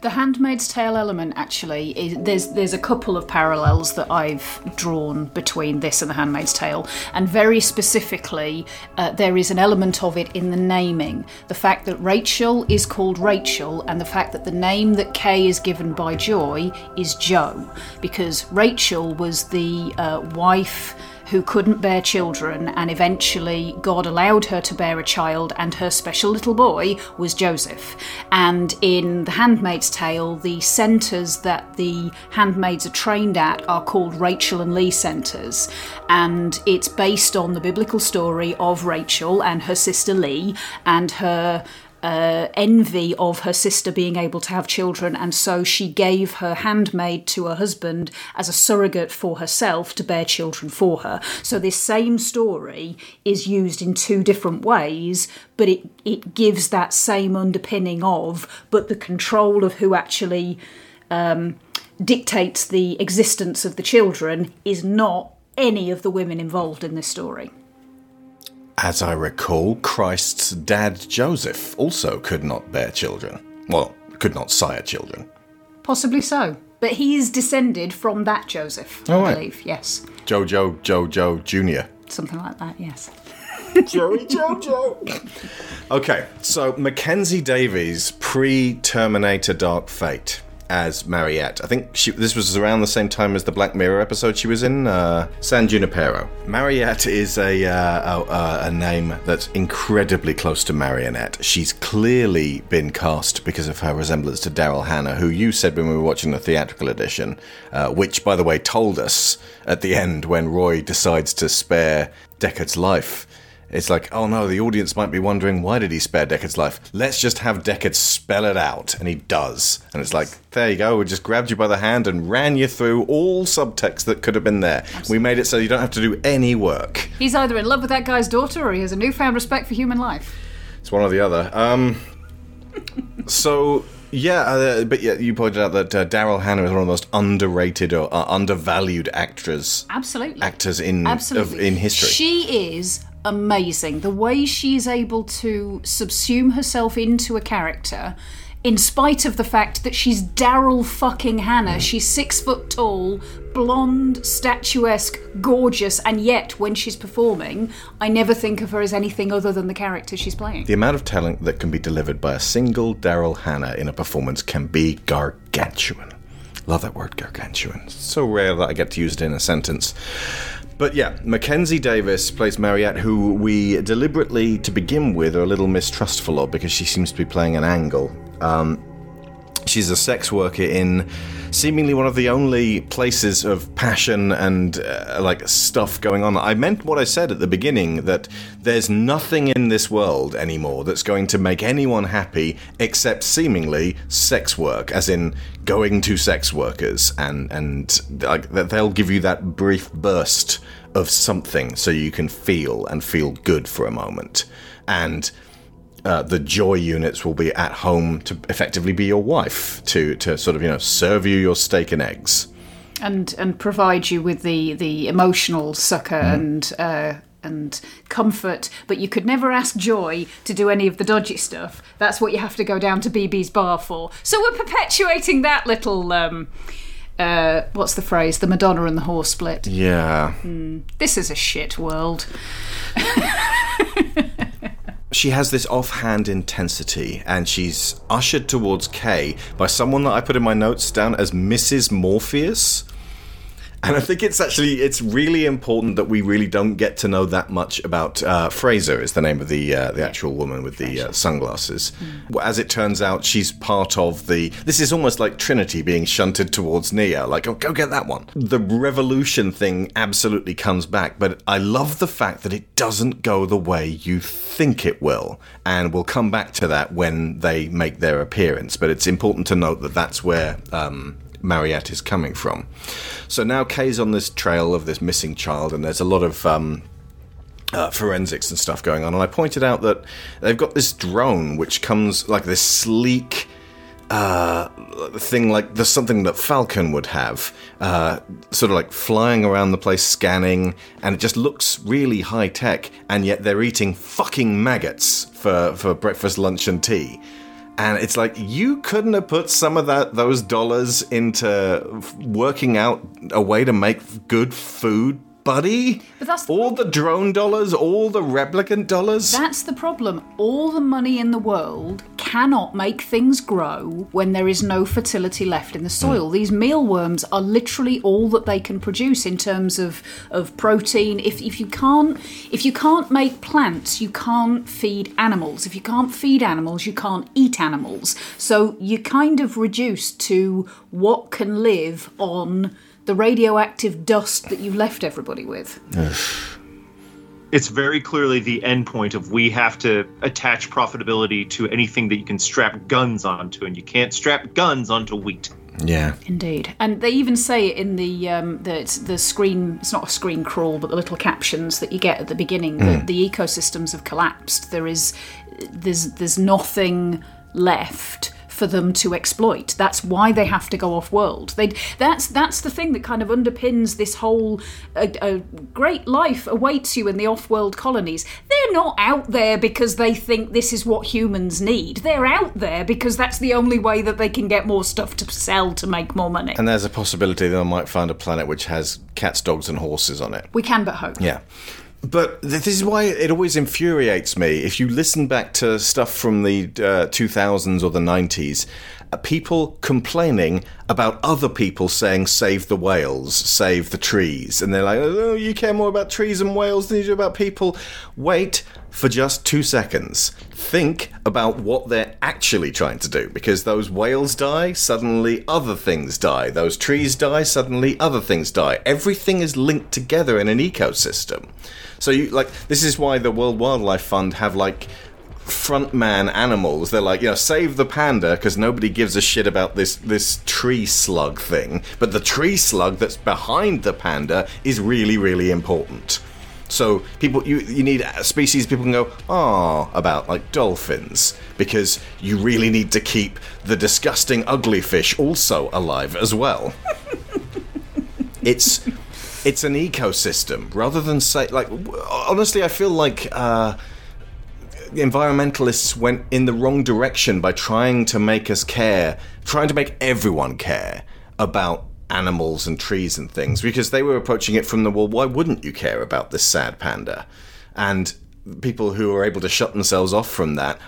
The Handmaid's Tale element actually is there's there's a couple of parallels that I've drawn between this and The Handmaid's Tale, and very specifically, uh, there is an element of it in the naming. The fact that Rachel is called Rachel, and the fact that the name that Kay is given by Joy is Joe, because Rachel was the uh, wife who couldn't bear children, and eventually God allowed her to bear a child, and her special little boy was Joseph. And in The Handmaid's Tale, the centres that the handmaids are trained at are called Rachel and Leah centres, and it's based on the biblical story of Rachel and her sister Leah and her uh, envy of her sister being able to have children, and so she gave her handmaid to her husband as a surrogate for herself to bear children for her. So, this same story is used in two different ways, but it, it gives that same underpinning of, but the control of who actually um, dictates the existence of the children is not any of the women involved in this story. As I recall, Christ's dad Joseph also could not bear children. Well, could not sire children. Possibly so. But he is descended from that Joseph, Oh, I right. believe. Yes. Jojo Jojo Jr. Something like that, yes. Joey Jojo. okay, so Mackenzie Davis pre Terminator Dark Fate as Mariette. I think she, this was around the same time as the Black Mirror episode she was in, uh, San Junipero. Mariette is a, uh, a, a, name that's incredibly close to Marionette. She's clearly been cast because of her resemblance to Daryl Hannah, who you said when we were watching the theatrical edition, uh, which, by the way, told us at the end when Roy decides to spare Deckard's life. It's like, oh no, the audience might be wondering why did he spare Deckard's life? Let's just have Deckard spell it out, and he does. And it's like, there you go, we just grabbed you by the hand and ran you through all subtext that could have been there. We made it so you don't have to do any work. He's either in love with that guy's daughter or he has a newfound respect for human life. It's one or the other. Um, so yeah, uh, but yeah, you pointed out that uh, Daryl Hannah is one of the most underrated or uh, undervalued actors Absolutely. actors in Absolutely. of, in history. She is amazing. The way she is able to subsume herself into a character, in spite of the fact that she's Daryl fucking Hannah. Mm. She's six foot tall, blonde, statuesque, gorgeous, and yet when she's performing, I never think of her as anything other than the character she's playing. The amount of talent that can be delivered by a single Daryl Hannah in a performance can be gargantuan. Love that word, gargantuan. It's so rare that I get to use it in a sentence. But yeah, Mackenzie Davis plays Mariette, who we deliberately, to begin with, are a little mistrustful of because she seems to be playing an angle. Um, she's a sex worker in seemingly one of the only places of passion and uh, like stuff going on. I meant what I said at the beginning that there's nothing in this world anymore that's going to make anyone happy except seemingly sex work, as in going to sex workers and and like they'll give you that brief burst of something so you can feel and feel good for a moment. And uh, the joy units will be at home to effectively be your wife to to sort of you know serve you your steak and eggs. and and provide you with the the emotional succor and uh, and comfort, but you could never ask Joy to do any of the dodgy stuff. That's what you have to go down to BB's bar for. So we're perpetuating that little. Um, uh, what's the phrase? The Madonna and the horse split. Yeah. This is a shit world. She has this offhand intensity, and she's ushered towards Kay by someone that I put in my notes down as Mrs. Morpheus. And I think it's actually it's really important that we really don't get to know that much about uh, Freysa is the name of the uh, the actual woman with the uh, sunglasses. Well, As it turns out, she's part of the. This is almost like Trinity being shunted towards Neo. Like, oh, go get that one. The revolution thing absolutely comes back, but I love the fact that it doesn't go the way you think it will, and we'll come back to that when they make their appearance. But it's important to note that that's where. Um, Mariette is coming from. So now Kay's on this trail of this missing child, and there's a lot of um, uh, forensics and stuff going on. And I pointed out that they've got this drone which comes like this sleek uh, thing, like there's something that Falcon would have, uh, sort of like flying around the place scanning, and it just looks really high tech. And yet they're eating fucking maggots for for breakfast, lunch, and tea. And it's like you couldn't have put some of that those dollars into working out a way to make good food, buddy. But that's the all the drone dollars, all the replicant dollars. That's the problem. All the money in the world cannot make things grow when there is no fertility left in the hmm. soil. These mealworms are literally all that they can produce in terms of, of protein. If, if you can't if you can't make plants, you can't feed animals. If you can't feed animals, you can't eat animals. So you're kind of reduced to what can live on the radioactive dust that you left everybody with. It's very clearly the end point of we have to attach profitability to anything that you can strap guns onto, and you can't strap guns onto wheat. yeah. Indeed, and they even say it in the um, the the screen. It's not a screen crawl, but the little captions that you get at the beginning. that the ecosystems have collapsed. There is there's there's nothing left for them to exploit. That's why they have to go off world. They that's that's the thing that kind of underpins this whole a, great life awaits you in the off world colonies. They're not out there because they think this is what humans need. They're out there because that's the only way that they can get more stuff to sell to make more money. And there's a possibility that I might find a planet which has cats, dogs, and horses on it. We can but hope. Yeah. But this is why it always infuriates me. If you listen back to stuff from the uh, 2000s or the 90s, uh, Uh, people complaining about other people saying, save the whales, save the trees. And they're like, oh, you care more about trees and whales than you do about people. Wait for just two seconds. Think about what they're actually trying to do. Because those whales die, suddenly other things die. Those trees die, suddenly other things die. Everything is linked together in an ecosystem. So you like this is why the World Wildlife Fund have like frontman animals. They're like, you know, save the panda because nobody gives a shit about this this tree slug thing. But the tree slug that's behind the panda is really really important. So people, you you need species people can go ah about like dolphins because you really need to keep the disgusting ugly fish also alive as well. it's it's an ecosystem rather than say like honestly I feel like uh, environmentalists went in the wrong direction by trying to make us care, trying to make everyone care about animals and trees and things because they were approaching it from the well why wouldn't you care about this sad panda? And people who are able to shut themselves off from that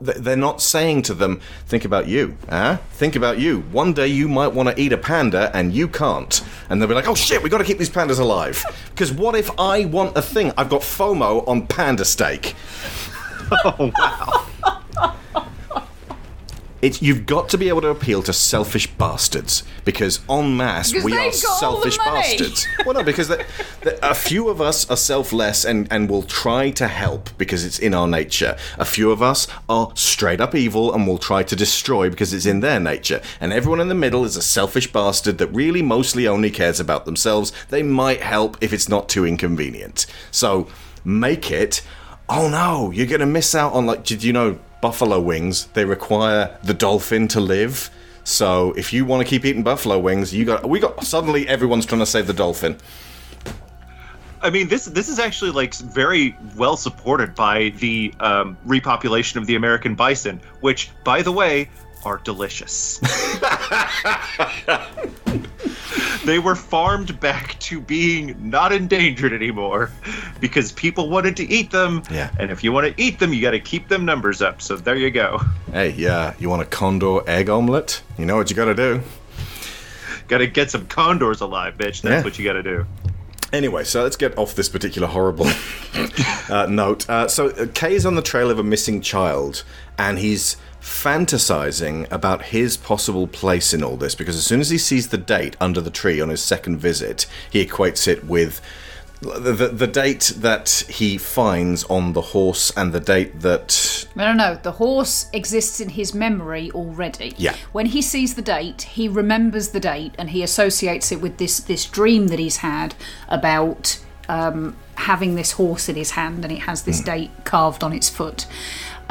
they're not saying to them think about you huh? Think about you. One day you might want to eat a panda and you can't. And they'll be like oh shit we got to keep these pandas alive. Because what if i want a thing? I've got fomo on panda steak Oh, it's, you've got to be able to appeal to selfish bastards because en masse we are got all the selfish bastards. well, no, because the, the, a few of us are selfless and, and will try to help because it's in our nature. A few of us are straight up evil and will try to destroy because it's in their nature. And everyone in the middle is a selfish bastard that really mostly only cares about themselves. They might help if it's not too inconvenient. So make it. Oh no, you're going to miss out on like. Did you know buffalo wings? They require the dolphin to live. So if you want to keep eating buffalo wings, you got. We got. Suddenly, everyone's trying to save the dolphin. I mean, this this is actually like very well supported by the um, repopulation of the American bison, which, by the way, are delicious. they were farmed back to being not endangered anymore because people wanted to eat them. Yeah. And if you want to eat them, you got to keep them numbers up. So there you go. Hey, yeah, you want a condor egg omelet? You know what you got to do. Got to get some condors alive, bitch. That's Yeah. what you got to do. Anyway, so let's get off this particular horrible uh, note. Uh, so uh, Kay is on the trail of a missing child, and he's fantasizing about his possible place in all this because as soon as he sees the date under the tree on his second visit, he equates it with the, the, the date that he finds on the horse and the date that No, no, no. The horse exists in his memory already. Yeah. When he sees the date, he remembers the date and he associates it with this this dream that he's had about um, having this horse in his hand, and it has this date carved on its foot.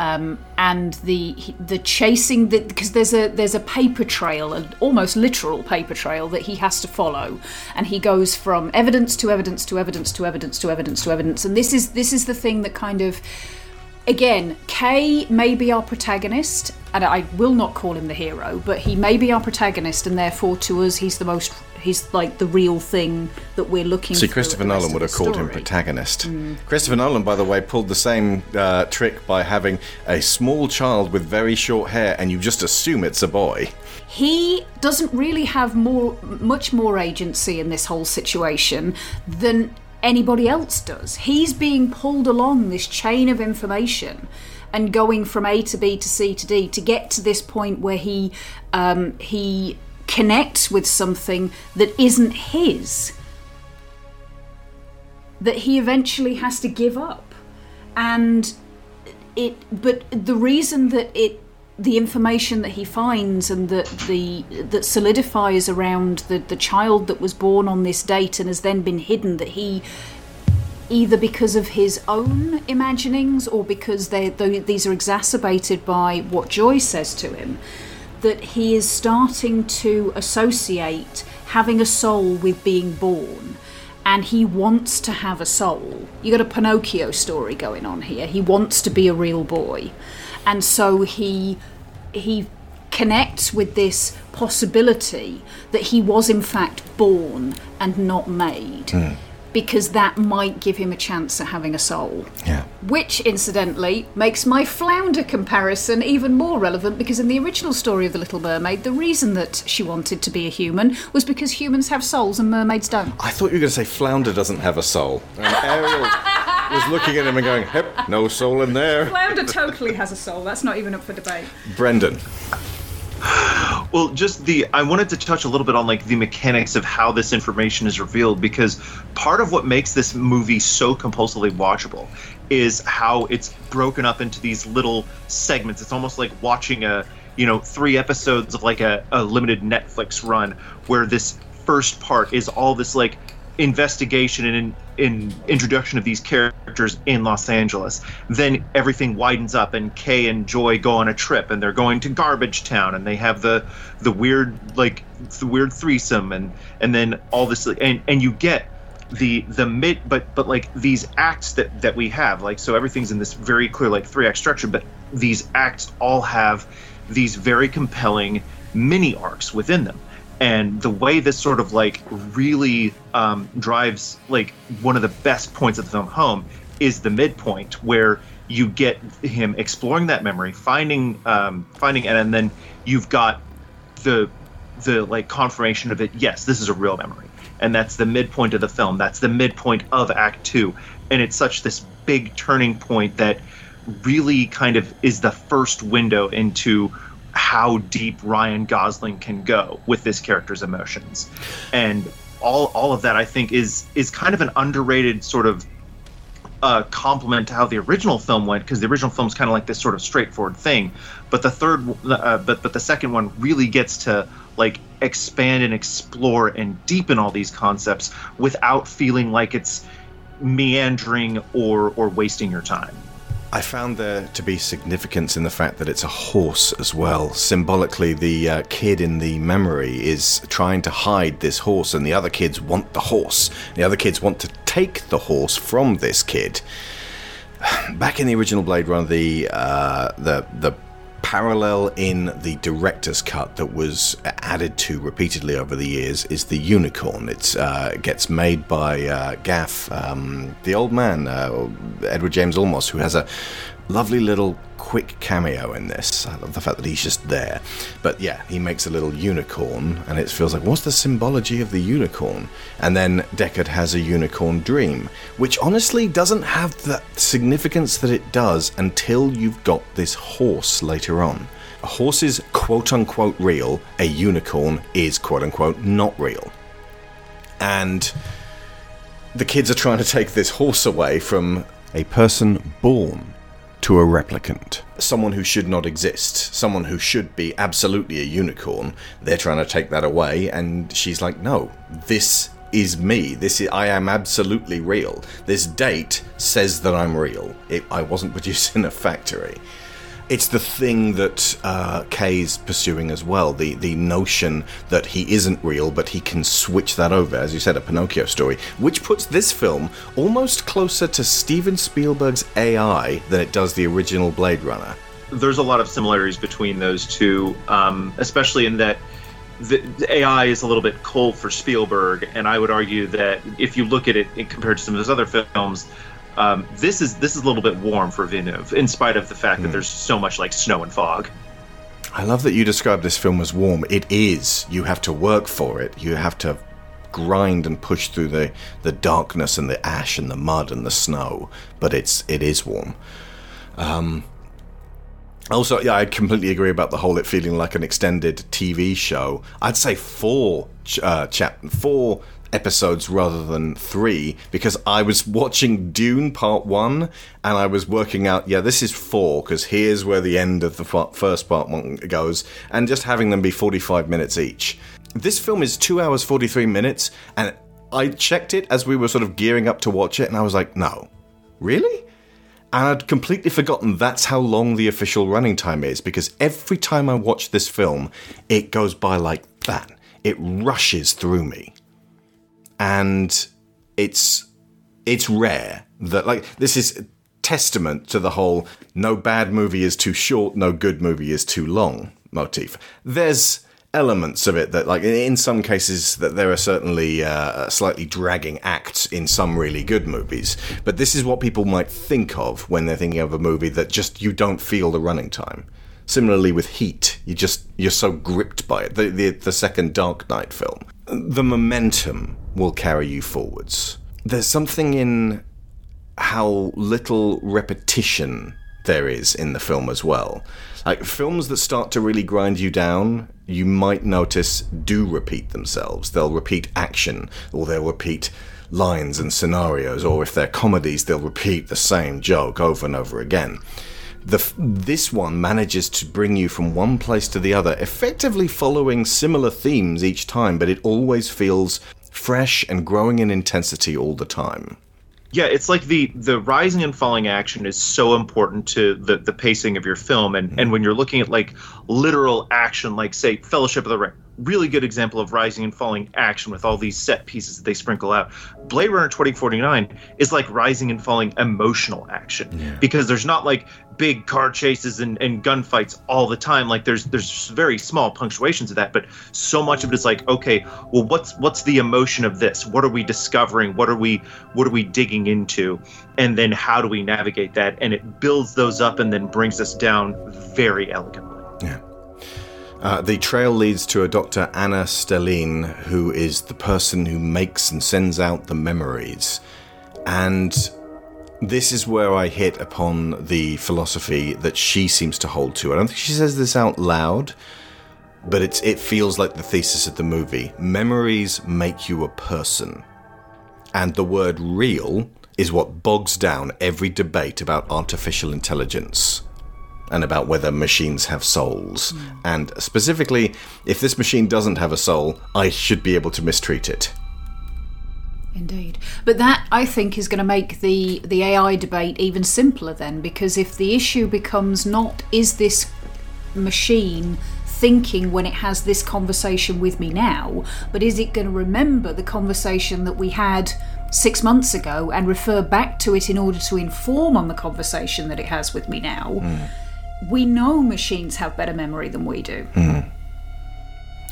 Um, and the the chasing because there's a there's a paper trail, an almost literal paper trail that he has to follow, and he goes from evidence to evidence to evidence to evidence to evidence to evidence, and this is this is the thing that kind of again, Kay may be our protagonist, and I will not call him the hero, but he may be our protagonist, and therefore to us, he's the most. He's like the real thing that we're looking. See, Christopher Nolan would have called him story. protagonist. Christopher Nolan, by the way, pulled the same uh, trick by having a small child with very short hair, and you just assume it's a boy. he doesn't really have more much more agency in this whole situation than anybody else does he's being pulled along this chain of information and going from a to b to c to d to get to this point where he um, he connects with something that isn't his that he eventually has to give up. And it but the reason that it the information that he finds and that the that solidifies around the the child that was born on this date and has then been hidden that he either because of his own imaginings or because they though these are exacerbated by what Joy says to him that he is starting to associate having a soul with being born and he wants to have a soul. You got a Pinocchio story going on here. He wants to be a real boy. And so he he connects with this possibility that he was in fact born and not made. Hmm. Because that might give him a chance at having a soul. Yeah. Which, incidentally, makes my flounder comparison even more relevant because in the original story of The Little Mermaid, the reason that she wanted to be a human was because humans have souls and mermaids don't. I thought you were going to say Flounder doesn't have a soul. And Ariel was looking at him and going, "Yep, no soul in there." Flounder totally has a soul, that's not even up for debate. Brendan, Well, just the I wanted to touch a little bit on like the mechanics of how this information is revealed because part of what makes this movie so compulsively watchable is how it's broken up into these little segments. It's almost like watching a you know three episodes of like a, a limited Netflix run where this first part is all this like investigation and in, in introduction of these characters in Los Angeles. Then everything widens up, and Kay and Joy go on a trip, and they're going to Garbage Town, and they have the the weird like the weird threesome, and and then all this, and and you get the the mid but but like these acts that that we have like so everything's in this very clear like three act structure but these acts all have these very compelling mini arcs within them and the way this sort of like really um, drives like one of the best points of the film home is the midpoint where you get him exploring that memory finding um, finding it and then you've got the the like confirmation of it. Yes this is a real memory. And that's the midpoint of the film. That's the midpoint of act 2 and it's such this big turning point that really kind of is the first window into how deep Ryan Gosling can go with this character's emotions. And all all of that I think is is kind of an underrated sort of uh, compliment to how the original film went because the original film's kind of like this sort of straightforward thing, but the third, uh, but but the second one really gets to like expand and explore and deepen all these concepts without feeling like it's meandering or or wasting your time. I found there to be significance in the fact that it's a horse as well. Symbolically, the uh, kid in the memory is trying to hide this horse, and the other kids want the horse. The other kids want to take the horse from this kid. Back in the original Blade Runner, the uh, the the parallel in the director's cut that was added to repeatedly over the years is the unicorn. It uh, gets made by uh, Gaff, um, the old man, uh, Edward James Olmos, who has a lovely little quick cameo in this. I love the fact that he's just there. But yeah, he makes a little unicorn, and it feels like, what's the symbology of the unicorn? And then Deckard has a unicorn dream, which honestly doesn't have the significance that it does until you've got this horse later on. A horse is quote unquote real, a unicorn is quote unquote not real. And the kids are trying to take this horse away from a person born to a replicant. Someone who should not exist. Someone who should be absolutely a unicorn. They're trying to take that away, and she's like, no, this is me. This is, I am absolutely real. This date says that I'm real. It, I wasn't produced in a factory. It's the thing that uh, Kay's pursuing as well. The the notion that he isn't real, but he can switch that over, as you said, a Pinocchio story, which puts this film almost closer to Steven Spielberg's AI than it does the original Blade Runner. There's a lot of similarities between those two, um, especially in that the, the, AI is a little bit cold for Spielberg, and I would argue that if you look at it compared to some of his other films, um, this is this is a little bit warm for Villeneuve, in spite of the fact mm. that hmm. there's so much like snow and fog. I love that you describe this film as warm. It is. You have to work for it. You have to grind and push through the, the darkness and the ash and the mud and the snow, but it's it is warm. Um, also, yeah, I completely agree about the whole it feeling like an extended TV show. I'd say four uh, chap four episodes rather than three because I was watching Dune Part One and I was working out, yeah, this is four because here's where the end of the first part one goes, and just having them be 45 minutes each. This film is two hours 43 minutes, and I checked it as we were sort of gearing up to watch it, and I was like, no, really? And I'd completely forgotten that's how long the official running time is because every time I watch this film, it goes by like that. It rushes through me and it's it's rare that like this is testament to the whole no bad movie is too short, no good movie is too long motif. There's elements of it that like in some cases that there are certainly uh, slightly dragging acts in some really good movies. But this is what people might think of when they're thinking of a movie that just you don't feel the running time. Similarly with heat you just you're so gripped by it. The the, the second dark knight film. The momentum will carry you forwards. There's something in how little repetition there is in the film as well. Like films that start to really grind you down, you might notice do repeat themselves. They'll repeat action or they'll repeat lines and scenarios, or if they're comedies, they'll repeat the same joke over and over again the this one manages to bring you from one place to the other, effectively following similar themes each time, but it always feels fresh and growing in intensity all the time. Yeah, it's like the the rising and falling action is so important to the the pacing of your film, and mm-hmm. and when you're looking at like literal action, like say Fellowship of the Ring, really good example of rising and falling action with all these set pieces that they sprinkle out. Blade Runner 2049 is like rising and falling emotional action yeah. because there's not like big car chases and, and gunfights all the time. Like there's there's very small punctuations of that, but so much of it is like, okay, well what's what's the emotion of this? What are we discovering? What are we what are we digging into? And then how do we navigate that? And it builds those up and then brings us down very elegantly. Yeah. Uh, the trail leads to a Dr. Ana Stelline, who is the person who makes and sends out the memories. And this is where I hit upon the philosophy that she seems to hold to. I don't think she says this out loud, but it's, it feels like the thesis of the movie. Memories make you a person. And the word real is what bogs down every debate about artificial intelligence and about whether machines have souls. Mm. And specifically, if this machine doesn't have a soul, I should be able to mistreat it. Indeed. But that, I think, is going to make the, the AI debate even simpler then, because if the issue becomes not, is this machine thinking when it has this conversation with me now, but is it going to remember the conversation that we had six months ago and refer back to it in order to inform on the conversation that it has with me now? Mm we know machines have better memory than we do. Mm.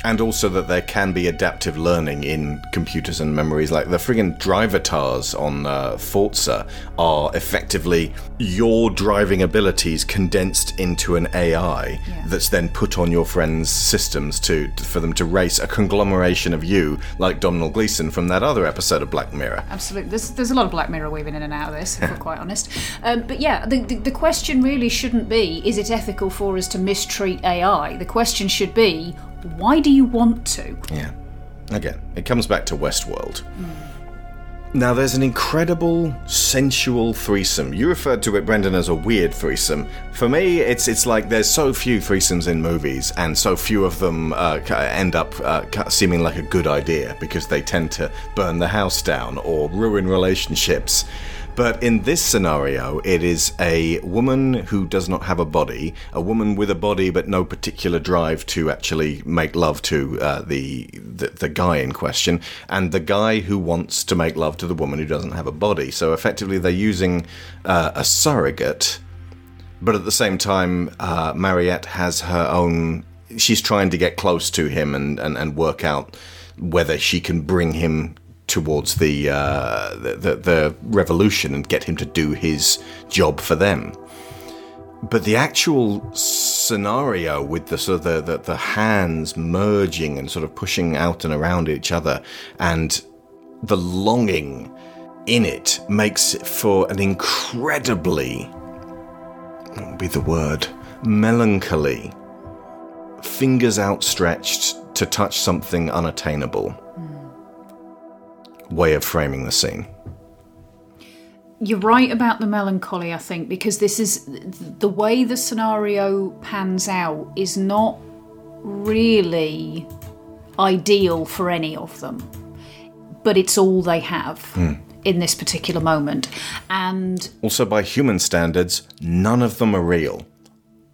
And also that there can be adaptive learning in computers and memories. Like the friggin' drivatars on uh, Forza are effectively your driving abilities condensed into an AI yeah. that's then put on your friends' systems to for them to race a conglomeration of you, like Domhnall Gleeson from that other episode of Black Mirror. Absolutely, there's, there's a lot of Black Mirror weaving in and out of this, if we're quite honest. Um, but yeah, the, the the question really shouldn't be: is it ethical for us to mistreat AI? The question should be why do you want to? Yeah. Again, it comes back to Westworld. Mm. Now, there's an incredible sensual threesome. You referred to it, Brendan, as a weird threesome. For me, it's it's like there's so few threesomes in movies, and so few of them uh, end up uh, seeming like a good idea because they tend to burn the house down or ruin relationships. But in this scenario, it is a woman who does not have a body, a woman with a body but no particular drive to actually make love to uh, the, the the guy in question, and the guy who wants to make love to the woman who doesn't have a body. So effectively, they're using uh, a surrogate, but at the same time, uh, Mariette has her own. She's trying to get close to him and, and, and work out whether she can bring him towards the, uh, the, the the revolution and get him to do his job for them. But the actual scenario with the sort of the, the, the hands merging and sort of pushing out and around each other and the longing in it makes it for an incredibly what would be the word melancholy fingers outstretched to touch something unattainable way of framing the scene. You're right about the melancholy, I think, because this is the way the scenario pans out is not really ideal for any of them, but it's all they have hmm. in this particular moment. And Also, by human standards, none of them are real.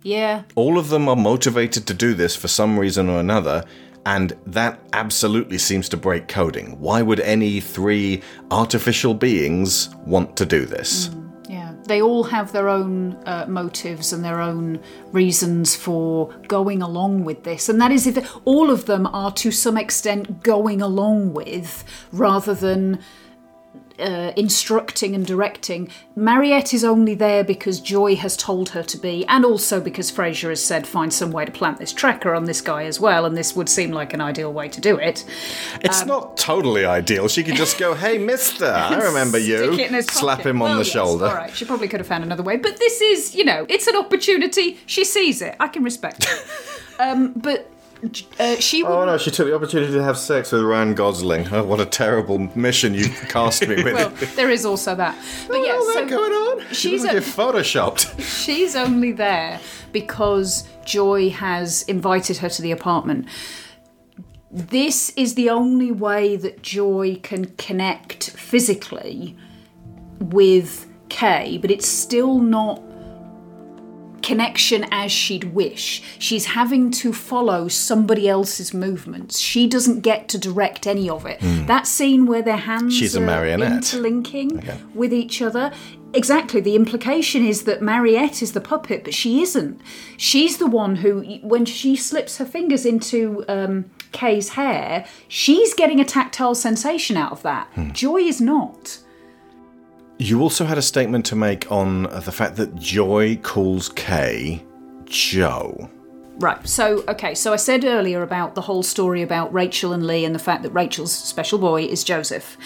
yeah, All of them are motivated to do this for some reason or another, and that absolutely seems to break coding. Why would any three artificial beings want to do this? Yeah, they all have their own uh, motives and their own reasons for going along with this, and that is if all of them are to some extent going along with rather than. Uh, instructing and directing. Mariette is only there because Joy has told her to be, and also because Freysa has said find some way to plant this tracker on this guy as well, and this would seem like an ideal way to do it. It's not totally ideal. She could just go, "Hey, Mister, I remember you." Stick it in his Slap pocket. him on Well, the yes, shoulder. All right, she probably could have found another way, but this is, you know, it's an opportunity. She sees it. I can respect it. um, but uh, she Oh no, she took the opportunity to have sex with Ryan Gosling. Oh, what a terrible mission you cast me with. Well, there is also that. But yeah, What's so going on? She she's a- you're photoshopped. she's only there because Joy has invited her to the apartment. This is the only way that Joy can connect physically with Kay, but it's still not connection as she'd wish. She's having to follow somebody else's movements. She doesn't get to direct any of it. That scene where their hands. She's a marionette. interlinking with each other. Exactly. The implication is that Mariette is the puppet, but she isn't. She's the one who, when she slips her fingers into um, Kay's hair, she's getting a tactile sensation out of that. Hmm. Joy is not. You also had a statement to make on uh, the fact that Joy calls Kay Joe. Right. So, okay. So I said earlier about the whole story about Rachel and Leah and the fact that Rachel's special boy is Joseph.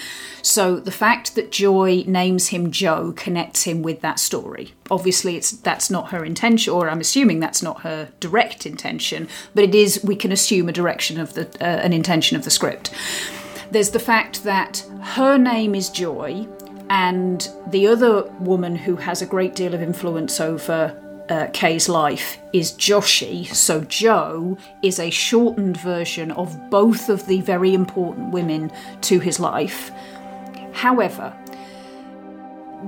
So the fact that Joy names him Joe connects him with that story. Obviously, it's that's not her intention, or I'm assuming that's not her direct intention, but it is. We can assume a direction of the uh, an intention of the script. There's the fact that her name is Joy, and the other woman who has a great deal of influence over uh, Kay's life is Joshi. So Joe is a shortened version of both of the very important women to his life. However,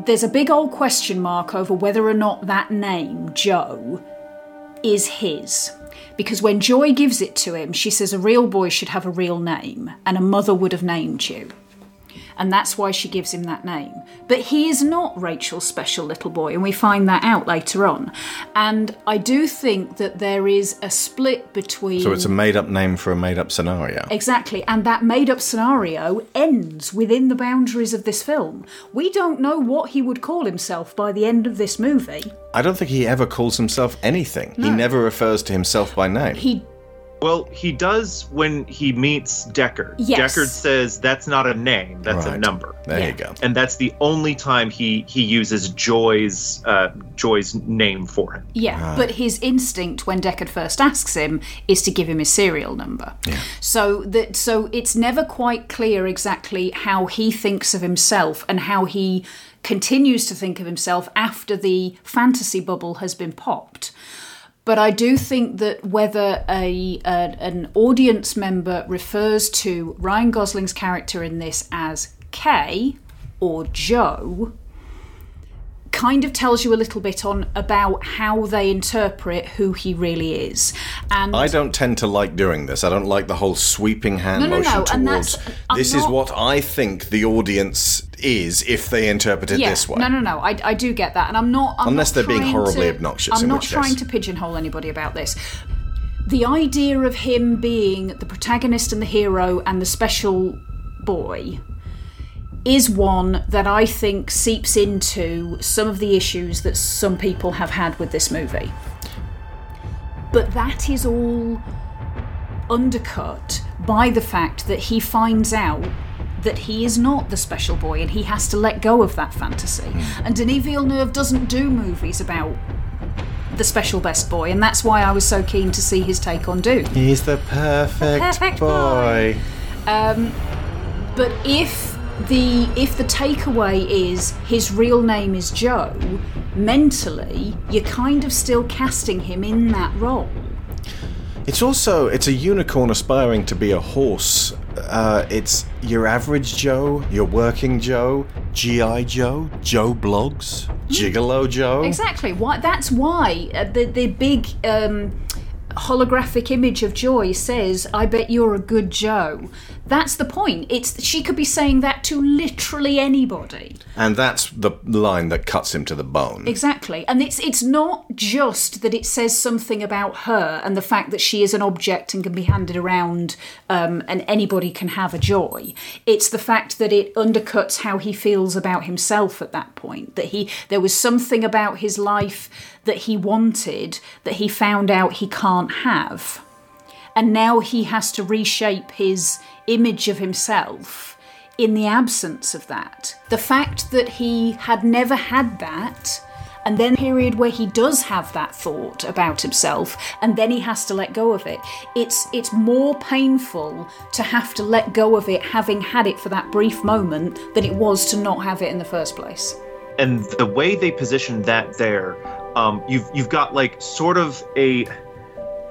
there's a big old question mark over whether or not that name, Joe, is his. Because when Joy gives it to him, she says a real boy should have a real name, and a mother would have named you. And that's why she gives him that name. But he is not Rachel's special little boy, and we find that out later on. And I do think that there is a split between. So it's a made up name for a made up scenario. Exactly, and that made up scenario ends within the boundaries of this film. We don't know what he would call himself by the end of this movie. I don't think he ever calls himself anything. He never refers to himself by name. He Well, he does when he meets Deckard. Yes. Deckard says that's not a name, that's a number. there Yeah. you go. And that's the only time he he uses Joy's uh, Joy's name for him. Yeah, but his instinct when Deckard first asks him is to give him his serial number. Yeah. So that so it's never quite clear exactly how he thinks of himself and how he continues to think of himself after the fantasy bubble has been popped. But I do think that whether a, a an audience member refers to Ryan Gosling's character in this as Kay or Joe, kind of tells you a little bit on about how they interpret who he really is. And I don't tend to like doing this. I don't like the whole sweeping hand No, no, motion no, and towards. that's- I'm This is what I think the audience is if they interpret it yeah, this way. no, no, no. I, I do get that, and I'm not. I'm Unless not they're being horribly to- obnoxious, I'm not trying case- to pigeonhole anybody about this. The idea of him being the protagonist and the hero and the special boy is one that I think seeps into some of the issues that some people have had with this movie. But that is all undercut by the fact that he finds out that he is not the special boy and he has to let go of that fantasy. Hmm. And Denis Villeneuve doesn't do movies about the special best boy, and that's why I was so keen to see his take on Dune. He's the perfect, perfect boy. Um, but if the if the takeaway is his real name is Joe, mentally you're kind of still casting him in that role. It's also it's a unicorn aspiring to be a horse. Uh, it's your average Joe, your working Joe, GI Joe, Joe Bloggs, Gigolo Joe. Exactly. Why? That's why uh, the the big um, holographic image of Joy says, "I bet you're a good Joe." That's the point. It's she could be saying that to literally anybody. And that's the line that cuts him to the bone. Exactly. And it's it's not just that it says something about her and the fact that she is an object and can be handed around um, and anybody can have a joy. It's the fact that it undercuts how he feels about himself at that point. That he there was something about his life that he wanted that he found out he can't have. And now he has to reshape his image of himself in the absence of that. The fact that he had never had that, and then period where he does have that thought about himself, and then he has to let go of it. It's it's more painful to have to let go of it having had it for that brief moment than it was to not have it in the first place. and the way they positioned that there, um, you've you've got like sort of a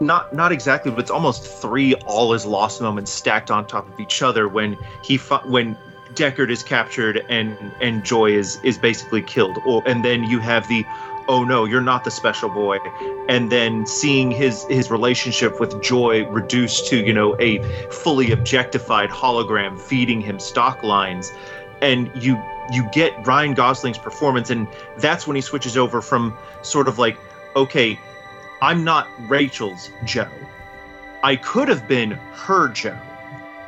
not not exactly, but it's almost three all is lost moments stacked on top of each other when he fi- when Deckard is captured and and Joy is is basically killed, or and then you have the oh no you're not the special boy. And then seeing his his relationship with joy reduced to you know a fully objectified hologram feeding him stock lines and you you get Ryan Gosling's performance and that's when he switches over from sort of like okay I'm not Rachel's Joe. I could have been her Joe.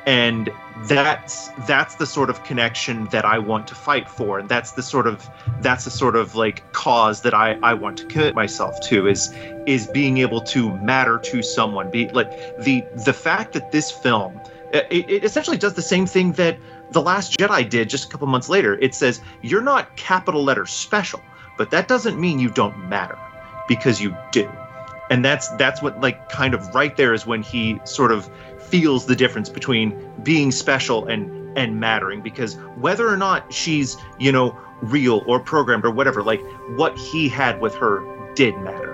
And that's that's the sort of connection that I want to fight for. And that's the sort of that's the sort of like cause that I I want to commit myself to is is being able to matter to someone. Be like the the fact that this film it, it essentially does the same thing that the last jedi did just a couple months later it says you're not capital letter special but that doesn't mean you don't matter because you do. And that's that's what like kind of right there is when he sort of feels the difference between being special and and mattering because whether or not she's you know real or programmed or whatever like what he had with her did matter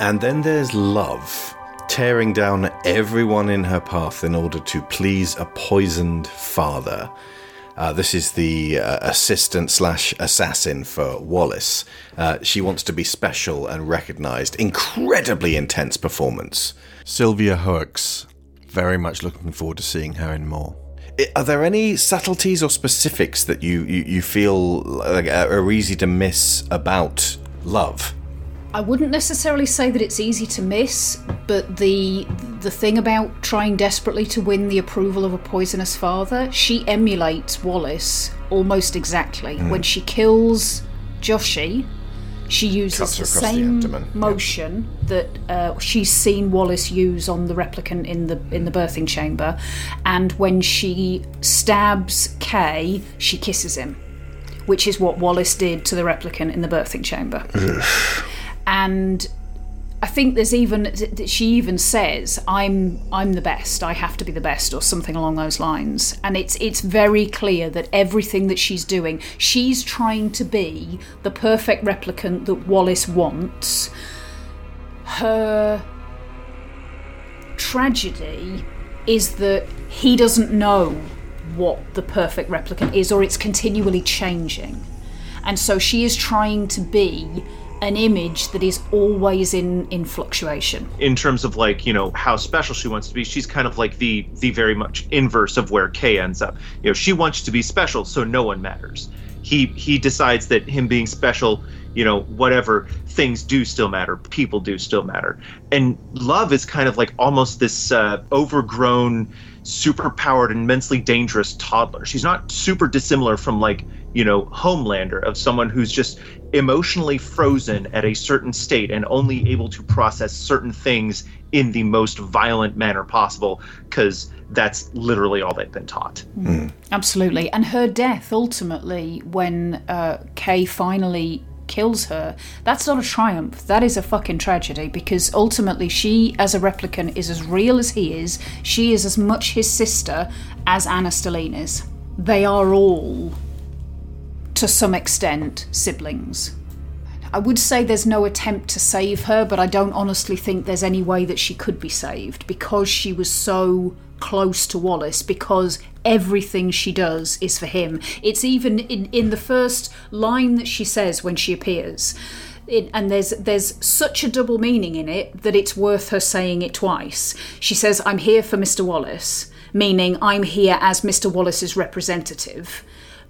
And then there's love, tearing down everyone in her path in order to please a poisoned father. Uh, this is the uh, assistant slash assassin for Wallace. Uh, she wants to be special and recognized. Incredibly intense performance. Sylvia Hoeks. Very much looking forward to seeing her in more. Are there any subtleties or specifics that you, you, you feel like are easy to miss about love? I wouldn't necessarily say that it's easy to miss, but the the thing about trying desperately to win the approval of a poisonous father, she emulates Wallace almost exactly. Hmm. When she kills Joshi, she uses the across the same yeah. motion that uh, she's seen Wallace use on the replicant in the in the birthing chamber, and when she stabs Kay, she kisses him, which is what Wallace did to the replicant in the birthing chamber and I think there's even she even says I'm I'm the best. I have to be the best or something along those lines. And it's it's very clear that everything that she's doing she's trying to be the perfect replicant that Wallace wants. Her tragedy is that he doesn't know what the perfect replicant is, or it's continually changing. And so she is trying to be an image that is always in, in fluctuation. in terms of like you know how special she wants to be she's kind of like the the very much inverse of where kay ends up. You know she wants to be special so no one matters. He he decides that him being special you know whatever things do still matter people do still matter. And love is kind of like almost this uh, overgrown superpowered immensely dangerous toddler. She's not super dissimilar from like you know homelander of someone who's just emotionally frozen at a certain state and only able to process certain things in the most violent manner possible because that's literally all they've been taught Absolutely. And her death, ultimately, when uh, Kay finally kills her, that's not a triumph. That is a fucking tragedy because ultimately she, as a replicant, is as real as he is. She is as much his sister as Ana Stelline is. They are all, to some extent, siblings. I would say there's no attempt to save her, but I don't honestly think there's any way that she could be saved because she was so close to Wallace, because everything she does is for him. It's even in, in the first line that she says when she appears. It, and there's there's such a double meaning in it that it's worth her saying it twice. She says, "I'm here for Mr. Wallace," meaning I'm here as Mr. Wallace's representative.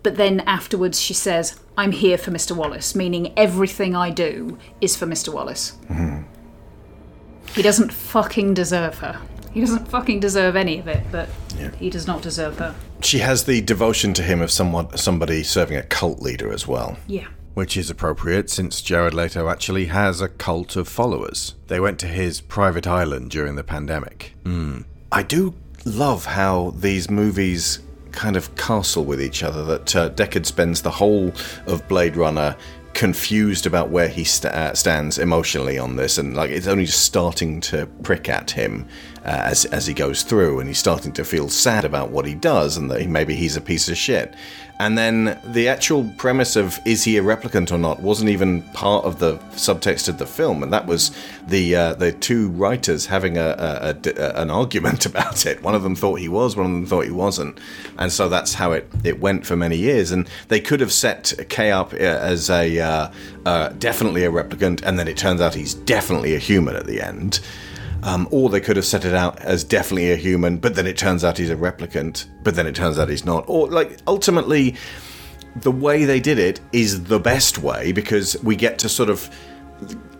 But then afterwards she says, I'm here for Mr. Wallace, meaning everything I do is for Mr. Wallace. He doesn't fucking deserve her. He doesn't fucking deserve any of it, but he does not deserve her. She has the devotion to him of someone, somebody serving a cult leader as well. Yeah. Which is appropriate since Jared Leto actually has a cult of followers. They went to his private island during the pandemic. Mm. I do love how these movies kind of castle with each other, that uh, Deckard spends the whole of Blade Runner confused about where he sta uh, stands emotionally on this, and like it's only starting to prick at him uh, as as he goes through, and he's starting to feel sad about what he does, and that he, maybe he's a piece of shit. And then the actual premise of is he a replicant or not wasn't even part of the subtext of the film, and that was the uh, the two writers having a, a, a, an argument about it. One of them thought he was, one of them thought he wasn't, and so that's how it, it went for many years. And they could have set Kay up uh, as a uh, uh, definitely a replicant, and then it turns out he's definitely a human at the end. Um, or they could have set it out as definitely a human, but then it turns out he's a replicant, but then it turns out he's not. Or, like, ultimately, the way they did it is the best way because we get to sort of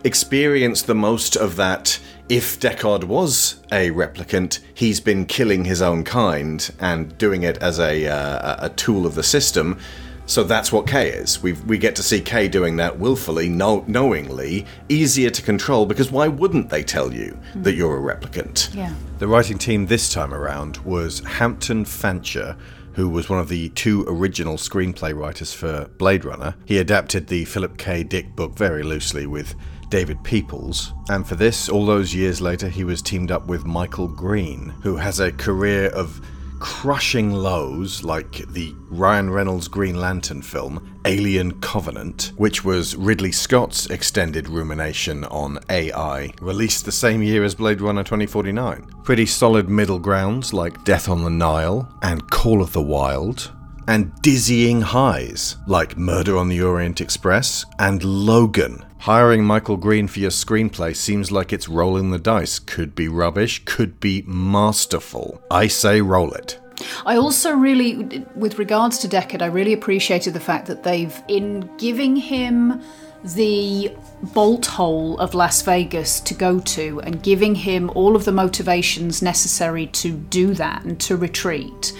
experience the most of that. If Deckard was a replicant, he's been killing his own kind and doing it as a, uh, a tool of the system. So that's what K is. We we get to see K doing that willfully, know, knowingly, easier to control because why wouldn't they tell you hmm. that you're a replicant? Yeah. The writing team this time around was Hampton Fancher, who was one of the two original screenplay writers for Blade Runner. He adapted the Philip K. Dick book very loosely with David Peoples, and for this, all those years later, he was teamed up with Michael Green, who has a career of crushing lows like the Ryan Reynolds Green Lantern film Alien Covenant, which was Ridley Scott's extended rumination on AI, released the same year as Blade Runner 2049. Pretty solid middle grounds like Death on the Nile and Call of the Wild, and dizzying highs like Murder on the Orient Express and Logan. Hiring Michael Green for your screenplay seems like it's rolling the dice. Could be rubbish, could be masterful. I say roll it. I also really, with regards to Deckard, I really appreciated the fact that they've, in giving him the bolt hole of Las Vegas to go to and giving him all of the motivations necessary to do that and to retreat,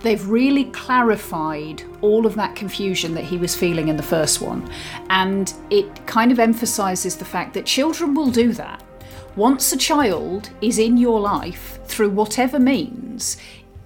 they've really clarified all of that confusion that he was feeling in the first one. And it kind of emphasizes the fact that children will do that. Once a child is in your life through whatever means,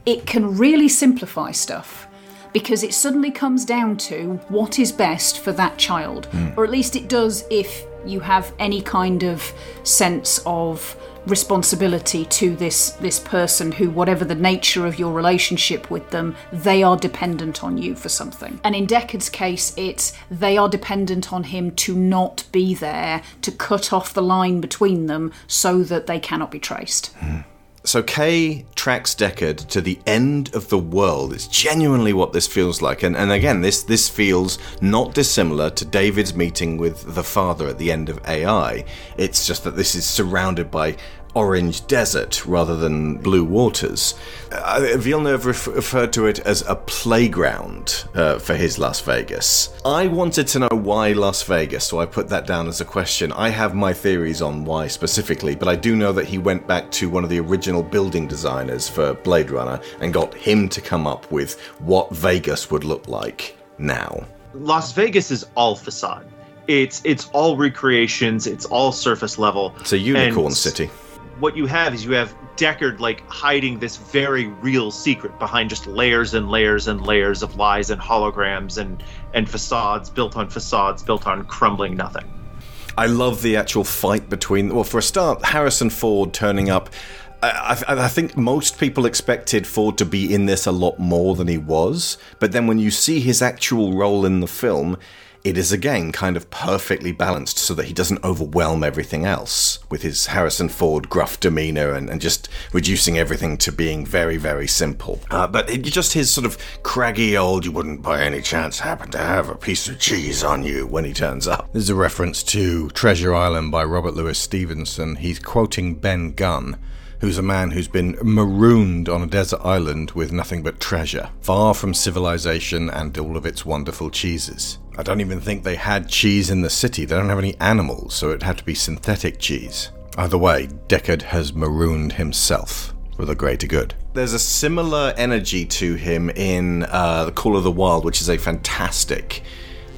it can really simplify stuff because it suddenly comes down to what is best for that child. Hmm. Or at least it does if you have any kind of sense of responsibility to this this person who whatever the nature of your relationship with them they are dependent on you for something and in Deckard's case it's they are dependent on him to not be there to cut off the line between them so that they cannot be traced hmm. So Kay tracks Deckard to the end of the world. It's genuinely what this feels like. And, and again, this, this feels not dissimilar to David's meeting with the father at the end of AI. It's just that this is surrounded by orange desert rather than blue waters. Uh, Villeneuve ref- referred to it as a playground uh, for his Las Vegas. I wanted to know why Las Vegas, so I put that down as a question. I have my theories on why specifically, but I do know that he went back to one of the original building designers for Blade Runner and got him to come up with what Vegas would look like now. Las Vegas is all facade. It's it's all recreations. It's all surface level. It's a unicorn And- city. What you have is you have Deckard like hiding this very real secret behind just layers and layers and layers of lies and holograms and and facades built on facades built on crumbling nothing. I love the actual fight between. Well, for a start, Harrison Ford turning up. I, I, I think most people expected Ford to be in this a lot more than he was, but then when you see his actual role in the film, it is again kind of perfectly balanced so that he doesn't overwhelm everything else with his Harrison Ford gruff demeanor and, and just reducing everything to being very, very simple. Uh, but it, just his sort of craggy old, you wouldn't by any chance happen to have a piece of cheese on you when he turns up. This is a reference to Treasure Island by Robert Louis Stevenson. He's quoting Ben Gunn who's a man who's been marooned on a desert island with nothing but treasure, far from civilization and all of its wonderful cheeses. I don't even think they had cheese in the city. They don't have any animals, so it had to be synthetic cheese. Either way, Deckard has marooned himself for the greater good. There's a similar energy to him in uh, The Call of the Wild, which is a fantastic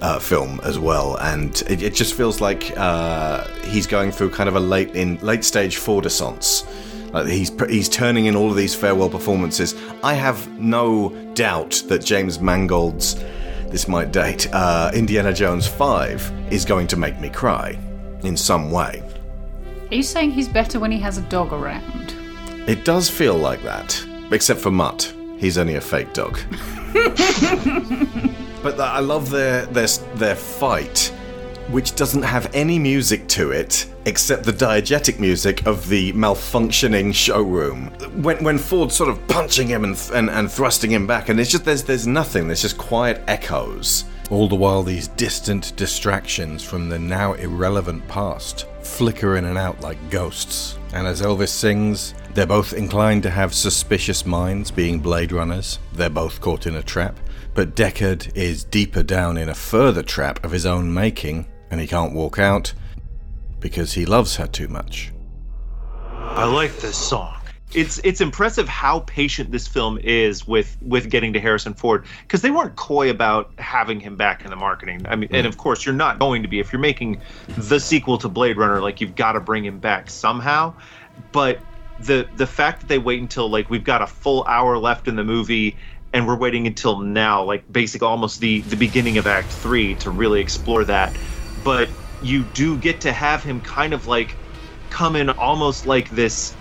uh, film as well, and it, it just feels like uh, he's going through kind of a late in late stage Fordissance. Like he's he's turning in all of these farewell performances. I have no doubt that James Mangold's this might date uh, Indiana Jones Five is going to make me cry in some way. Are you saying he's better when he has a dog around? It does feel like that, except for Mutt. He's only a fake dog. but I love their their their fight, which doesn't have any music to it except the diegetic music of the malfunctioning showroom. When when Ford's sort of punching him and, and and thrusting him back, and it's just there's there's nothing. There's just quiet echoes. All the while, these distant distractions from the now irrelevant past flicker in and out like ghosts. And as Elvis sings, they're both inclined to have suspicious minds, being Blade Runners. They're both caught in a trap. But Deckard is deeper down in a further trap of his own making, and he can't walk out because he loves her too much. I like this song. It's it's impressive how patient this film is with with getting to Harrison Ford because they weren't coy about having him back in the marketing. I mean, and of course you're not going to be if you're making the sequel to Blade Runner, like you've got to bring him back somehow. But the the fact that they wait until like we've got a full hour left in the movie and we're waiting until now, like basically almost the the beginning of Act Three to really explore that. But you do get to have him kind of like come in almost like this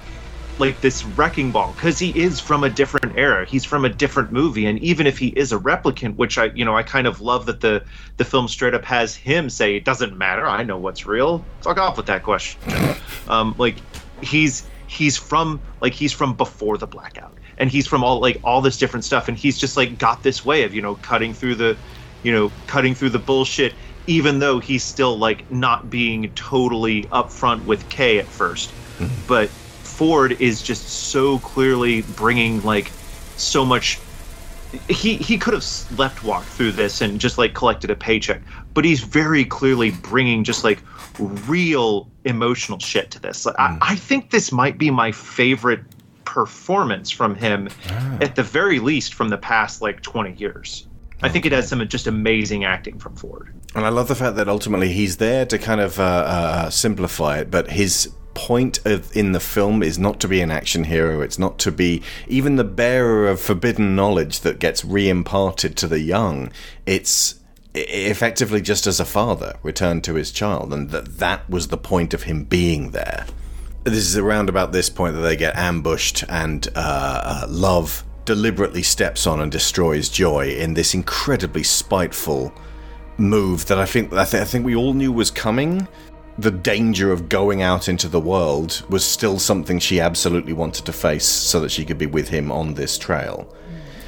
like this wrecking ball because he is from a different era. He's from a different movie and even if he is a replicant which i you know i kind of love that the the film straight up has him say it doesn't matter. I know what's real. Fuck off with that question. Um like he's he's from like he's from before the blackout and he's from all like all this different stuff and he's just like got this way of you know cutting through the you know cutting through the bullshit even though he's still like not being totally upfront with Kay at first. Hmm. But Ford is just so clearly bringing like so much he he could have slept walked through this and just like collected a paycheck but he's very clearly bringing just like real emotional shit to this. Like, I, hmm. I think this might be my favorite performance from him ah. at the very least from the past like 20 years i think it has some just amazing acting from ford And I love the fact that ultimately he's there to kind of uh, uh, simplify it, but his point of, in the film is not to be an action hero. It's not to be even the bearer of forbidden knowledge that gets re-imparted to the young. It's effectively just as a father returned to his child, and that that was the point of him being there. This is around about this point that they get ambushed, and uh, uh, Love deliberately steps on and destroys Joy in this incredibly spiteful move that I think I, th- I think we all knew was coming, the danger of going out into the world was still something she absolutely wanted to face so that she could be with him on this trail.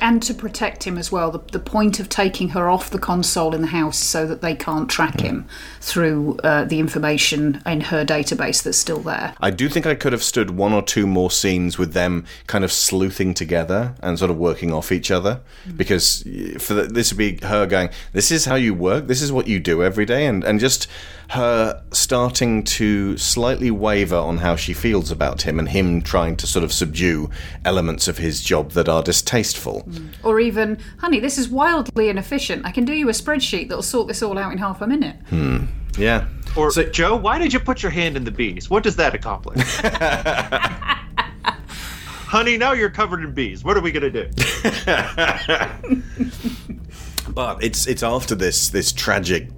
And to protect him as well. The, the point of taking her off the console in the house so that they can't track him through uh, the information in her database that's still there. I do think I could have stood one or two more scenes with them kind of sleuthing together and sort of working off each other because for the, this would be her going, "This is how you work. This is what you do every day," and and just her starting to slightly waver on how she feels about him and him trying to sort of subdue elements of his job that are distasteful. Or even, honey, this is wildly inefficient. I can do you a spreadsheet that'll sort this all out in half a minute. Hmm. Yeah. Or So- Joe, why did you put your hand in the bees? What does that accomplish? Honey, now you're covered in bees. What are we gonna do? But it's it's after this this tragic,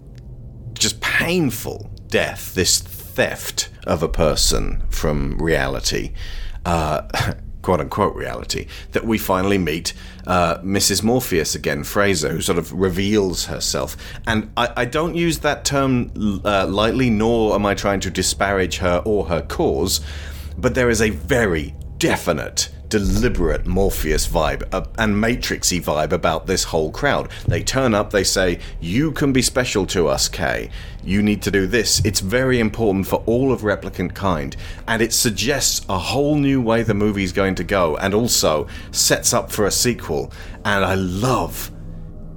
just painful death, this theft of a person from reality, uh, quote unquote reality, that we finally meet uh, Mrs. Morpheus again, Freysa, who sort of reveals herself. And I, I don't use that term uh, lightly, nor am I trying to disparage her or her cause, but there is a very definite deliberate Morpheus vibe uh, and Matrixy vibe about this whole crowd. They turn up, they say, "You can be special to us, Kay. You need to do this." It's very important for all of replicant kind, and it suggests a whole new way the movie's going to go, and also sets up for a sequel. And I love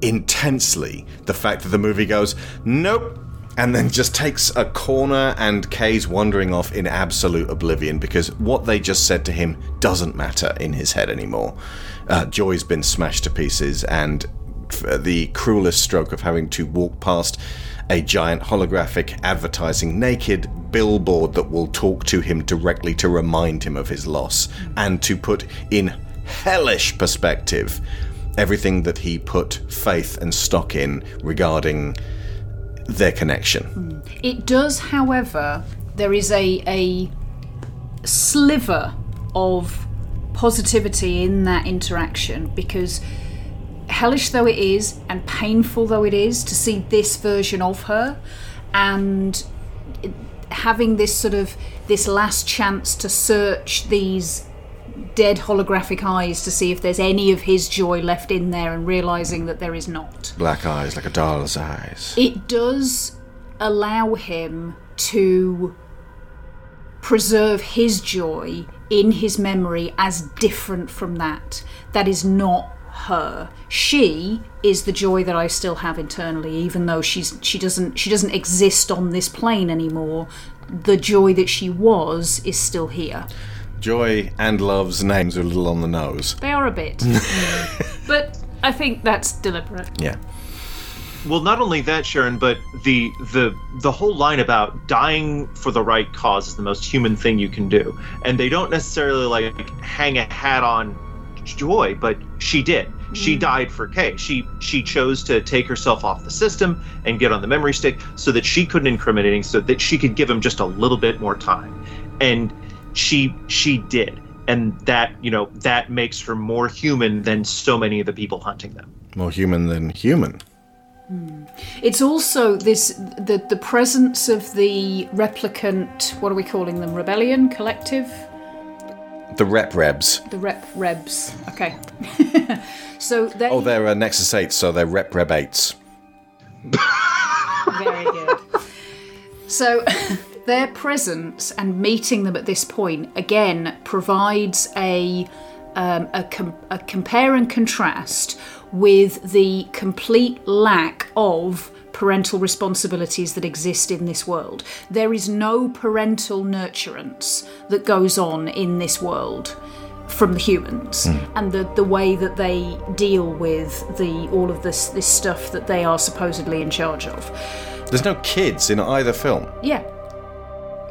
intensely the fact that the movie goes, "Nope." And then just takes a corner and Kay's wandering off in absolute oblivion because what they just said to him doesn't matter in his head anymore. Uh, Joy's been smashed to pieces, and the cruelest stroke of having to walk past a giant holographic advertising naked billboard that will talk to him directly to remind him of his loss and to put in hellish perspective everything that he put faith and stock in regarding their connection. Hmm. It does, however, there is a a sliver of positivity in that interaction because hellish though it is and painful though it is to see this version of her and having this sort of this last chance to search these dead holographic eyes to see if there's any of his joy left in there and realizing that there is not Black eyes like a doll's eyes. it does allow him to preserve his joy in his memory as different from that. That is not her. She is the joy that I still have internally, even though she's she doesn't she doesn't exist on this plane anymore. The joy that she was is still here. Joy and Love's names are a little on the nose. They are a bit, mm. but I think that's deliberate. Yeah. Well, not only that, Sharon, but the the the whole line about dying for the right cause is the most human thing you can do, and they don't necessarily like hang a hat on Joy, but she did. She mm. died for Kay. She she chose to take herself off the system and get on the memory stick so that she couldn't incriminate him, so that she could give him just a little bit more time, and she she did, and that you know that makes her more human than so many of the people hunting them. More human than human. It's also this the the presence of the replicant. What are we calling them? Rebellion collective. The Rep Rebs. The rep rebs. Okay. so they. Oh, they're uh, Nexus 8s, so they're Rep Reb 8s. Very good. So, their presence and meeting them at this point again provides a um, a, com- a compare and contrast with the complete lack of parental responsibilities that exist in this world. There is no parental nurturance that goes on in this world from the humans and the, the way that they deal with the all of this this stuff that they are supposedly in charge of. There's no kids in either film. Yeah.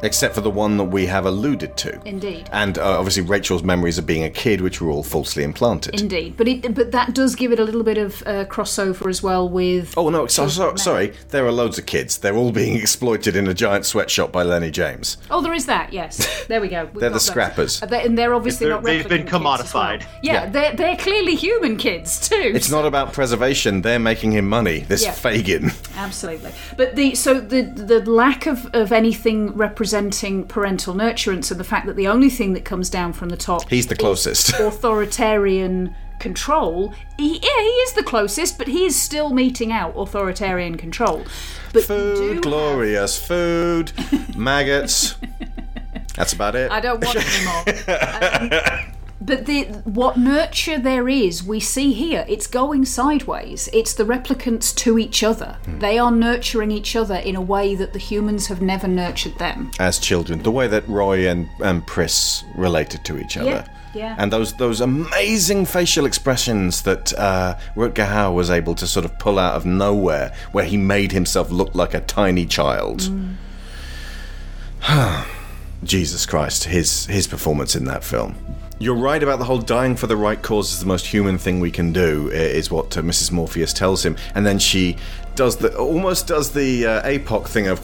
Except for the one that we have alluded to. Indeed. And uh, obviously Rachel's memories of being a kid, which were all falsely implanted. Indeed, but it but that does give it a little bit of uh, crossover as well with. Oh no! So, so, sorry, there are loads of kids. They're all being exploited in a giant sweatshop by Lennie James. Oh, there is that. Yes, there we go. We've They're the those. scrappers. Uh, they- and they're obviously They're- not. they've been replicant kids as well. commodified. Yeah, Yeah. they're they're clearly human kids too. It's not about preservation. They're making him money. This Yeah. Fagin. Absolutely. But the so the the lack of, of anything representing parental nurturance and the fact that the only thing that comes down from the top He's the closest. is authoritarian control. He, yeah, he is the closest, but he is still meeting out authoritarian control. But you do Food, have- glorious food, maggots. That's about it. I don't want any more. Um, but the what nurture there is, we see here. It's going sideways. It's the replicants to each other. Hmm. They are nurturing each other in a way that the humans have never nurtured them. As children, the way that Roy and, and Pris related to each other. yeah. Yeah. And those those amazing facial expressions that uh, Rutger Hauer was able to sort of pull out of nowhere, where he made himself look like a tiny child. Jesus Christ, his his performance in that film. You're right about the whole dying for the right cause is the most human thing we can do, is what uh, Mrs. Morpheus tells him. And then she does the almost does the uh, APOC thing of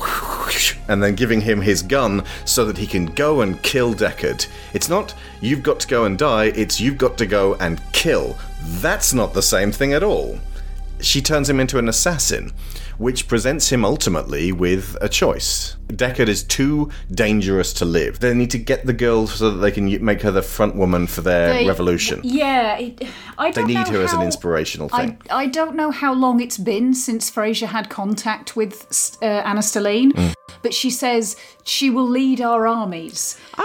and then giving him his gun so that he can go and kill Deckard. It's not you've got to go and die, it's you've got to go and kill. That's not the same thing at all she turns him into an assassin, which presents him ultimately with a choice. Deckard is too dangerous to live. They need to get the girl so that they can make her the front woman for their They- revolution. Yeah, it, I They don't need know her as an how- inspirational thing. I don't know how long it's been since Freysa had contact with uh, Ana Stelline, Mm. but she says she will lead our armies. she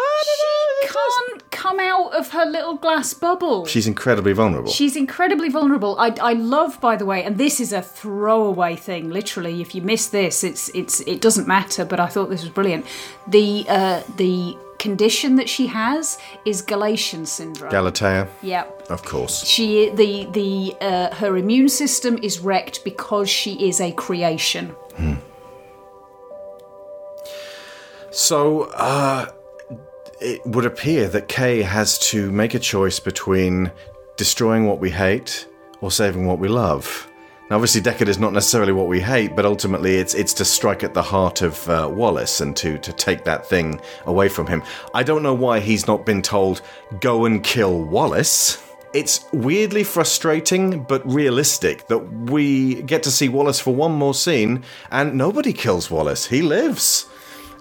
can't come out of her little glass bubble. She's incredibly vulnerable. She's incredibly vulnerable. I, I love, by the way, and this is a throwaway thing. Literally, if you miss this, it's it's it doesn't matter. But I thought this was brilliant. The uh, the condition that she has is Galatean syndrome. Galatea, yep. of course. She the the uh, her immune system is wrecked because she is a creation. Hmm. So, uh, it would appear that Kay has to make a choice between destroying what we hate or saving what we love. Now, obviously, Deckard is not necessarily what we hate, but ultimately, it's it's to strike at the heart of uh, Wallace and to to take that thing away from him. I don't know why he's not been told go and kill Wallace. It's weirdly frustrating but realistic that we get to see Wallace for one more scene and nobody kills Wallace. He lives.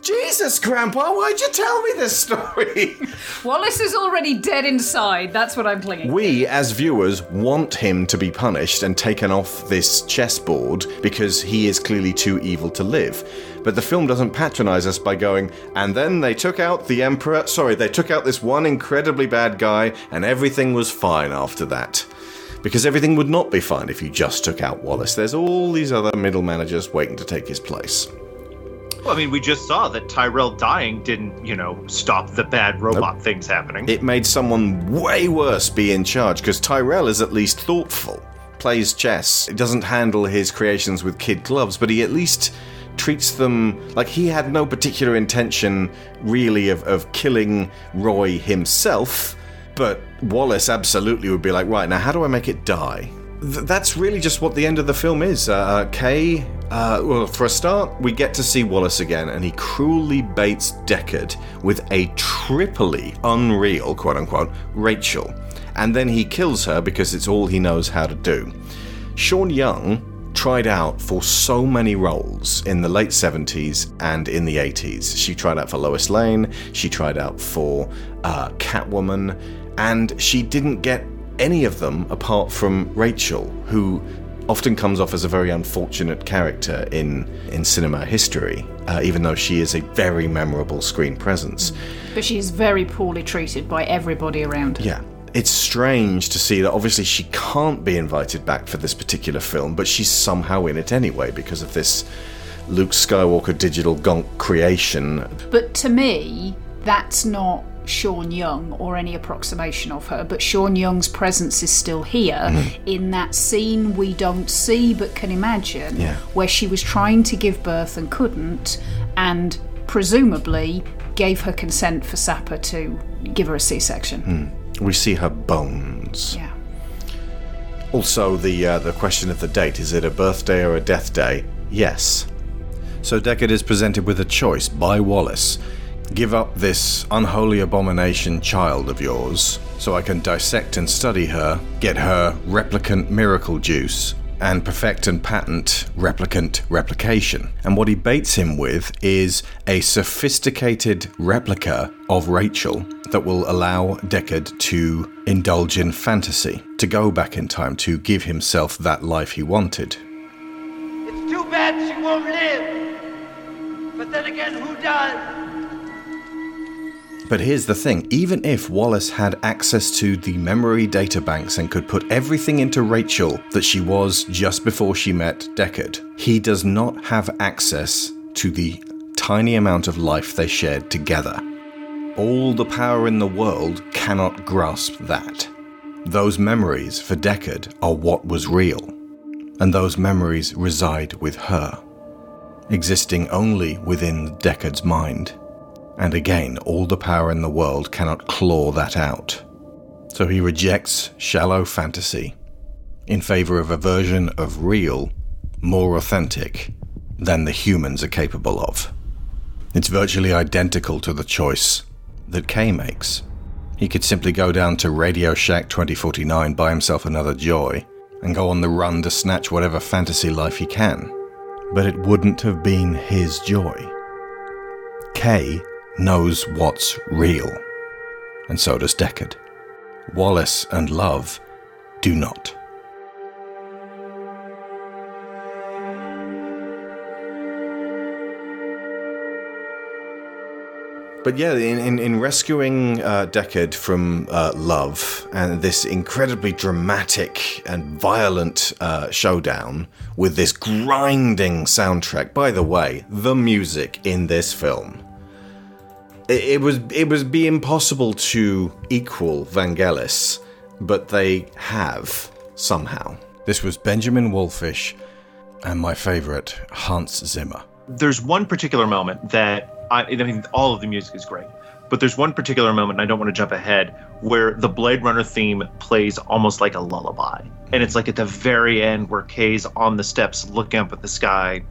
Jesus, Grandpa, why'd you tell me this story? Wallace is already dead inside. That's what I'm clinging. we, as viewers, want him to be punished and taken off this chessboard because he is clearly too evil to live. But the film doesn't patronize us by going, and then they took out the Emperor. Sorry, they took out this one incredibly bad guy, and everything was fine after that. Because everything would not be fine if you just took out Wallace. There's all these other middle managers waiting to take his place. Well, I mean, we just saw that Tyrell dying didn't, you know, stop the bad robot things happening. it made someone way worse be in charge because Tyrell is at least thoughtful, plays chess, doesn't handle his creations with kid gloves, but he at least treats them like he had no particular intention really of, of killing Roy himself. But Wallace absolutely would be like, right, now how do I make it die? Th- that's really just what the end of the film is. Uh, uh, Kay, uh, well, for a start, we get to see Wallace again, and he cruelly baits Deckard with a triply unreal, quote unquote, Rachel. And then he kills her because it's all he knows how to do. Sean Young tried out for so many roles in the late 70s and in the 80s. She tried out for Lois Lane, she tried out for uh, Catwoman, and she didn't get any of them apart from Rachel, who often comes off as a very unfortunate character in, in cinema history, uh, even though she is a very memorable screen presence. But she's very poorly treated by everybody around her. Yeah. It's strange to see that obviously she can't be invited back for this particular film, but she's somehow in it anyway because of this Luke Skywalker digital gonk creation. But to me, that's not Sean Young or any approximation of her, but Sean Young's presence is still here Mm-hmm. in that scene we don't see but can imagine, Yeah. where she was trying to give birth and couldn't, and presumably gave her consent for Sapper to give her a C-section. We see her bones. Yeah. Also, the uh, the question of the date is it a birthday or a death day? Yes. So Deckard is presented with a choice by Wallace. Give up this unholy abomination child of yours, so I can dissect and study her, get her replicant miracle juice, and perfect and patent replicant replication. And what he baits him with is a sophisticated replica of Rachel that will allow Deckard to indulge in fantasy, to go back in time to give himself that life he wanted. It's too bad she won't live. But then again, who does? But here's the thing even if Wallace had access to the memory databanks and could put everything into Rachel that she was just before she met Deckard, he does not have access to the tiny amount of life they shared together. All the power in the world cannot grasp that. Those memories for Deckard are what was real, and those memories reside with her, existing only within Deckard's mind. And again, all the power in the world cannot claw that out. So he rejects shallow fantasy in favor of a version of real, more authentic than the humans are capable of. It's virtually identical to the choice that Kay makes. He could simply go down to Radio Shack 2049, buy himself another joi, and go on the run to snatch whatever fantasy life he can. But it wouldn't have been his joi. Kay knows what's real, and so does Deckard. Wallace and Luv do not. But yeah, in, in, in rescuing uh, Deckard from uh, Luv and this incredibly dramatic and violent uh, showdown with this grinding soundtrack. By the way, the music in this film. It, it was it was be impossible to equal Vangelis, but they have somehow. This was Benjamin Wallfisch and my favorite, Hans Zimmer. there's one particular moment that I, I mean, all of the music is great, but there's one particular moment, and I don't want to jump ahead, where the Blade Runner theme plays almost like a lullaby. And it's like at the very end where Kay's on the steps looking up at the sky,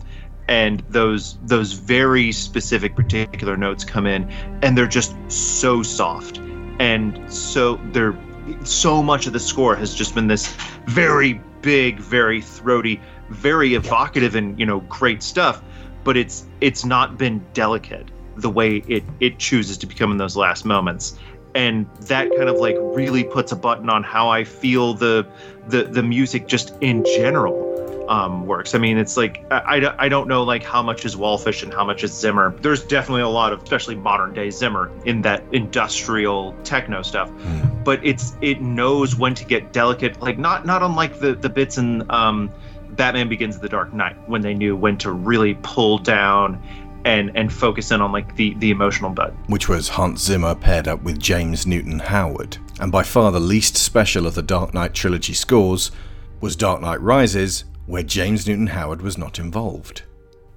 and those those very specific particular notes come in, and they're just so soft, and so they're so much of the score has just been this very big, very throaty, very evocative, and you know, great stuff but it's it's not been delicate the way it it chooses to become in those last moments. And that kind of like really puts a button on how i feel the the the music just in general um, works i mean it's like I, I, I don't know like how much is wallfisch and how much is zimmer there's definitely a lot of especially modern day zimmer in that industrial techno stuff but it's it knows when to get delicate like not not unlike the the bits in um Batman Begins the Dark Knight when they knew when to really pull down and and focus in on like the the emotional bit. which was Hans Zimmer paired up with James Newton Howard. And by far the least special of the Dark Knight trilogy scores was Dark Knight Rises, where James Newton Howard was not involved.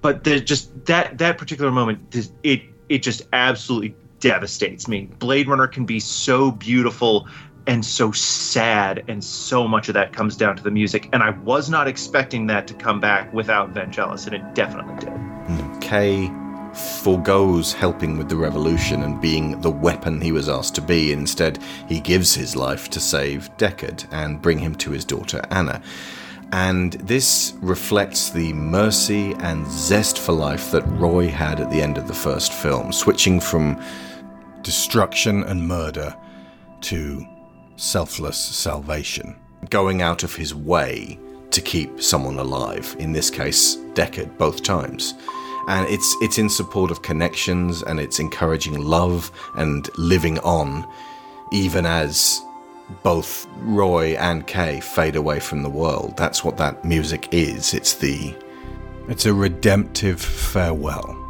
But there's just that that particular moment it it just absolutely devastates me. Blade Runner can be so beautiful and so sad and so much of that comes down to the music and I was not expecting that to come back without Vangelis and it definitely did. Hmm. Kay foregoes helping with the revolution and being the weapon he was asked to be. Instead, he gives his life to save Deckard and bring him to his daughter Anna. And this reflects the mercy and zest for life that Roy had at the end of the first film, switching from destruction and murder to selfless salvation, going out of his way to keep someone alive. In this case, Deckard, both times. And it's it's in support of connections and it's encouraging love and living on, even as both Roy and Kay fade away from the world. That's what that music is. It's the it's a redemptive farewell.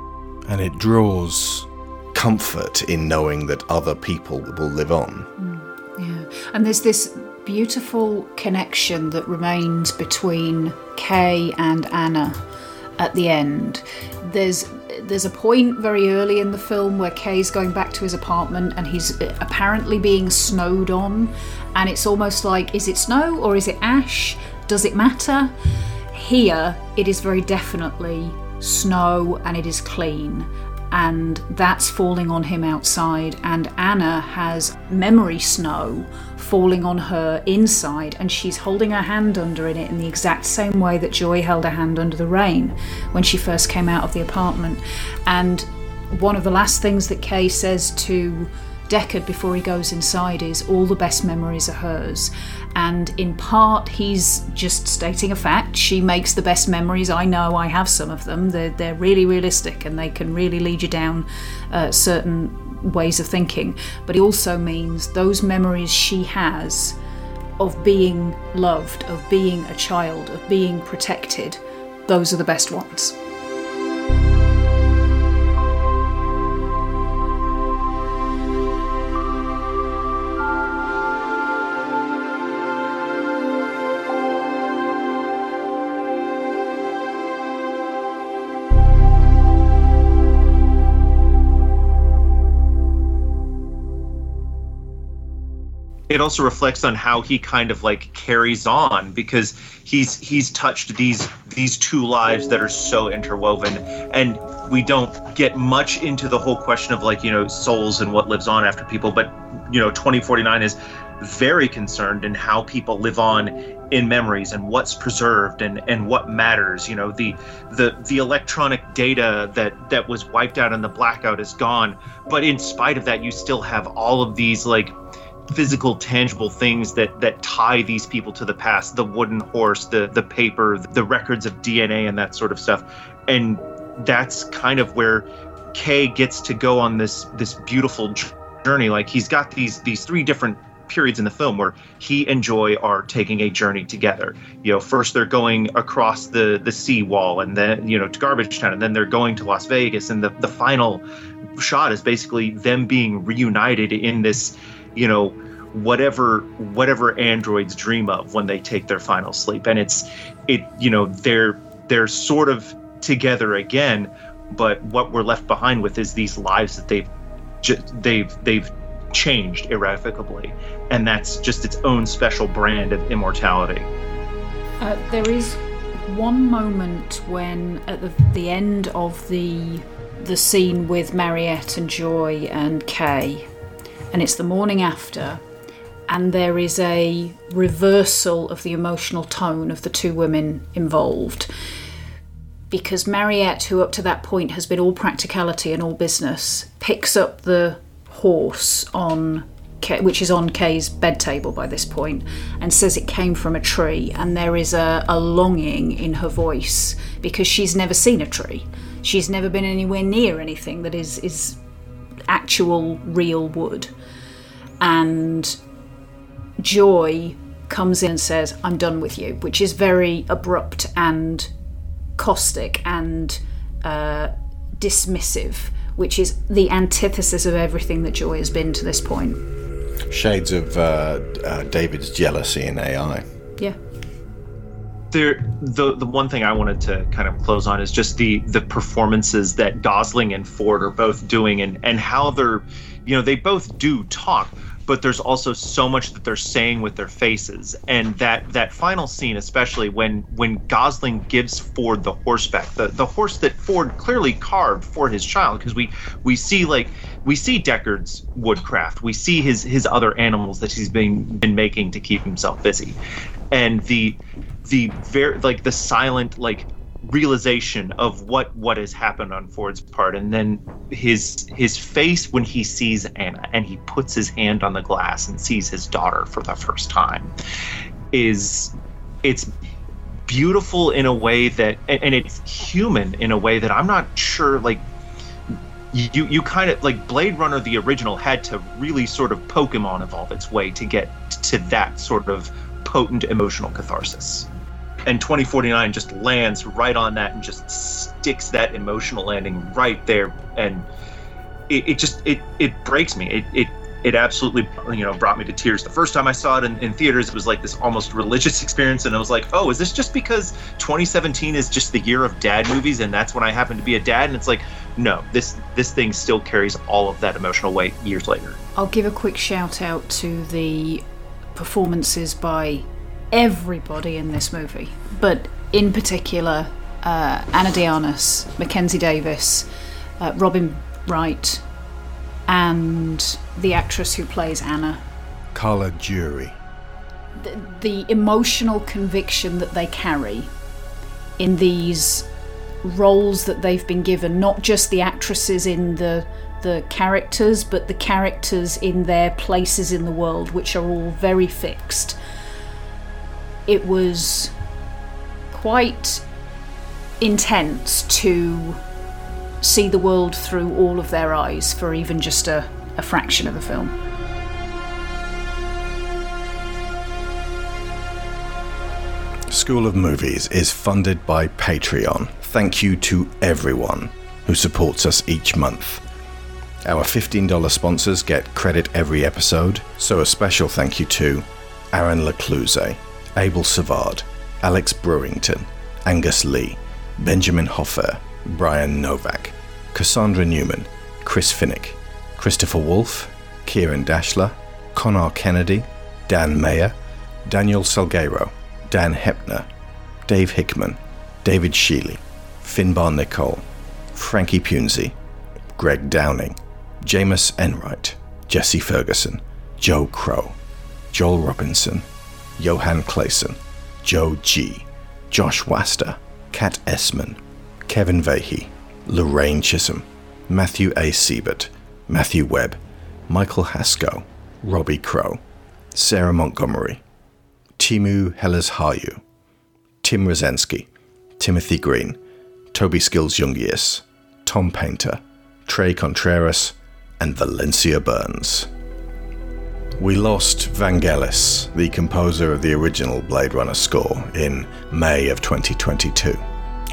And it draws comfort in knowing that other people will live on. Mm, yeah. And there's this beautiful connection that remains between Kay and Anna at the end. There's there's a point very early in the film where Kay's going back to his apartment and he's apparently being snowed on, and it's almost like is it snow or is it ash? Does it matter? Here, it is very definitely snow and it is clean, and that's falling on him outside. And Anna has memory snow falling on her inside, and she's holding her hand under in it in the exact same way that Joi held her hand under the rain when she first came out of the apartment. And one of the last things that Kay says to Deckard before he goes inside is all the best memories are hers. And in part, he's just stating a fact. She makes the best memories. I know I have some of them. They're, they're really realistic and they can really lead you down uh, certain ways of thinking. But it also means those memories she has of being loved, of being a child, of being protected, those are the best ones. It also reflects on how he kind of like carries on because he's he's touched these these two lives that are so interwoven. And we don't get much into the whole question of like you know souls and what lives on after people but you know 2049 is very concerned in how people live on in memories and what's preserved and and what matters. You know the the the electronic data that that was wiped out in the blackout is gone. But in spite of that you still have all of these like physical tangible things that that tie these people to the past the wooden horse the the paper the records of dna and that sort of stuff. And that's kind of where kay gets to go on this this beautiful journey. Like he's got these these three different periods in the film where he and joi are taking a journey together. You know first they're going across the the sea wall and then you know to garbage town and then they're going to las vegas. And the the final shot is basically them being reunited in this you know whatever whatever androids dream of when they take their final sleep. And it's it you know they're they're sort of together again but what we're left behind with is these lives that they've they've they've changed irrevocably. And that's just its own special brand of immortality. Uh, there is one moment when at the, the end of the the scene with Mariette and Joi and Kay and it's the morning after, and there is a reversal of the emotional tone of the two women involved. Because Mariette, who up to that point has been all practicality and all business, picks up the horse on which is on Kay's bed table by this point, and says it came from a tree. And there is a, a, longing in her voice because she's never seen a tree. She's never been anywhere near anything that is, is actual real wood. And Joi comes in and says, I'm done with you, which is very abrupt and caustic and uh, dismissive, which is the antithesis of everything that Joi has been to this point. Shades of uh, uh, David's jealousy in AI. Yeah there the the one thing I wanted to kind of close on is just the the performances that Gosling and Ford are both doing and and how they're you know they both do talk but there's also so much that they're saying with their faces. And that that final scene especially when when Gosling gives Ford the horseback the the horse that Ford clearly carved for his child because we we see like we see Deckard's woodcraft. We see his his other animals that he's been been making to keep himself busy. And the the very like the silent like realization of what what has happened on Ford's part and then his his face when he sees Anna and he puts his hand on the glass and sees his daughter for the first time is it's beautiful in a way that and it's human in a way that I'm not sure like you you kind of like Blade Runner the original had to really sort of Pokemon evolve its way to get to that sort of potent emotional catharsis and 2049 just lands right on that and just sticks that emotional landing right there. And it, it just it it breaks me. It, it it absolutely you know brought me to tears. The first time i saw it in, in, theaters it was like this almost religious experience. And i was like oh is this just because 2017 is just the year of dad movies and that's when i happen to be a dad? And it's like no this this thing still carries all of that emotional weight years later. I'll give a quick shout out to the performances by everybody in this movie but in particular uh, ana de armas mackenzie davis uh, robin wright and the actress who plays Anna. Carla Juri. The, the emotional conviction that they carry in these roles that they've been given, not just the actresses in the the characters, but the characters in their places in the world, which are all very fixed. It was quite intense to see the world through all of their eyes for even just a, a fraction of the film. School of Movies is funded by Patreon. Thank you to everyone who supports us each month. Our $15 sponsors get credit every episode, so a special thank you to Aaron Lecluse, Abel Savard, Alex Brewington, Angus Lee, Benjamin Hoffer, Brian Novak, Cassandra Newman, Chris Finnick, Christopher Wolfe, Kieran Dashler, Connor Kennedy, Dan Mayer, Daniel Salguero, Dan Hepner, Dave Hickman, David Sheely, Finbar Nicole, Frankie Punzi, Greg Downing, Jameis Enright, Jesse Ferguson, Joe Crow, Joel Robinson, Johan Clayson, Joe G, Josh Waster, Kat Essman, Kevin Vahey, Lorraine Chisholm, Matthew A. Siebert, Matthew Webb, Michael Haskell, Robbie Crow, Sarah Montgomery, Timu Helles Hayu, Tim Rosensky, Timothy Green, Toby Skills Jungius, Tom Painter, Trey Contreras, and Valencia Burns. We lost Vangelis, the composer of the original Blade Runner score, in May of 2022,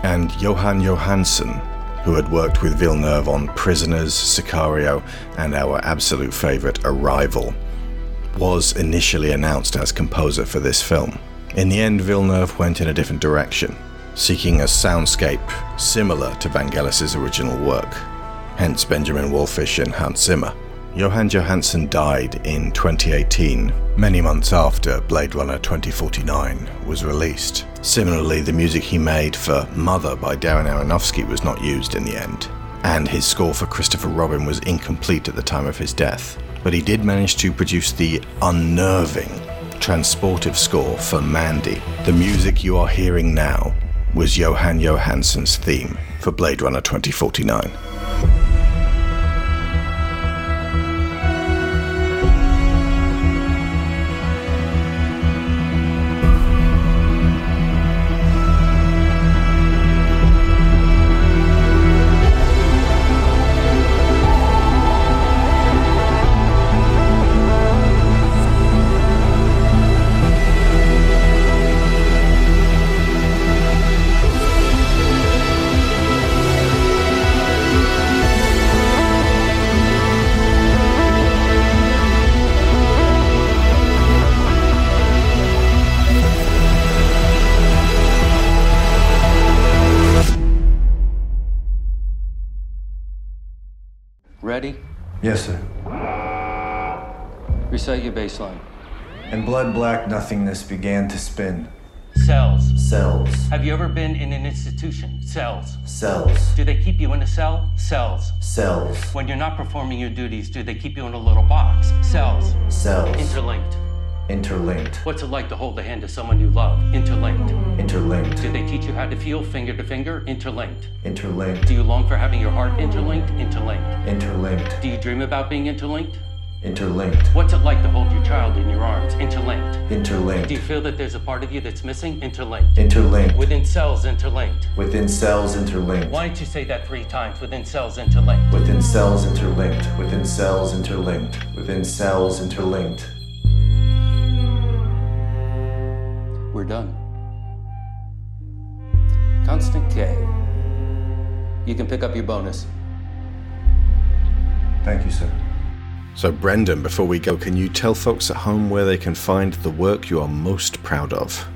and Jóhann Jóhannsson, who had worked with Villeneuve on Prisoners, Sicario, and our absolute favourite Arrival, was initially announced as composer for this film. In the end, Villeneuve went in a different direction, seeking a soundscape similar to Vangelis' original work, hence Benjamin Wallfisch and Hans Zimmer. Jóhann Jóhannsson died in 2018, many months after Blade Runner 2049 was released. Similarly, the music he made for Mother by Darren Aronofsky was not used in the end, and his score for Christopher Robin was incomplete at the time of his death. But he did manage to produce the unnerving, transportive score for Mandy. The music you are hearing now was Johan Jóhannsson's theme for Blade Runner 2049. Yes, sir. Recite your baseline. And blood black nothingness began to spin. Cells. Cells. Have you ever been in an institution? Cells. Cells. Do they keep you in a cell? Cells. Cells. When you're not performing your duties, do they keep you in a little box? Cells. Cells. Interlinked. Interlinked. What's it like to hold the hand of someone you love? Interlinked. Interlinked. Do they teach you how to feel finger to finger? Interlinked. Interlinked. Do you long for having your heart interlinked? Interlinked. Interlinked. Do you dream about being interlinked? Interlinked. What's it like to hold your child in your arms? Interlinked. Interlinked. Do you feel that there's a part of you that's missing? Interlinked. Interlinked. Within cells, interlinked. Within cells interlinked. Why don't you say that three times? Within cells, interlinked. Within cells interlinked. Within cells interlinked. Within cells interlinked. We're done. Constant K. You can pick up your bonus. Thank you, sir. So, Brendan, before we go, can you tell folks at home where they can find the work you are most proud of?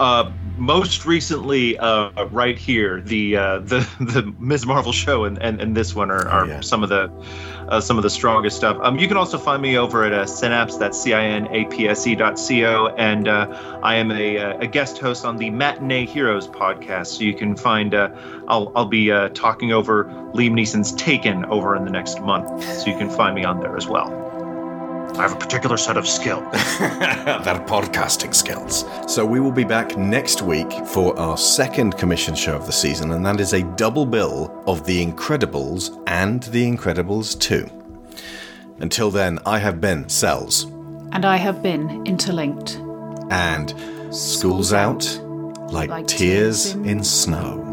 Uh, most recently, uh, right here, the uh, the the Ms. Marvel show and, and, and this one are, are yeah. some of the uh, some of the strongest stuff. Um, you can also find me over at uh, Cinapse, that's C I N A P S E dot C O, and uh, I am a, uh, a guest host on the Matinee Heroes podcast. So you can find uh, I'll I'll be uh, talking over Liam Neeson's Taken over in the next month. So you can find me on there as well. I have a particular set of skills. that podcasting skills. So we will be back next week for our second commission show of the season, and that is a double bill of The Incredibles and The Incredibles 2. Until then, I have been Cells, And I have been interlinked. and school's out like, like tears tears in- in snow.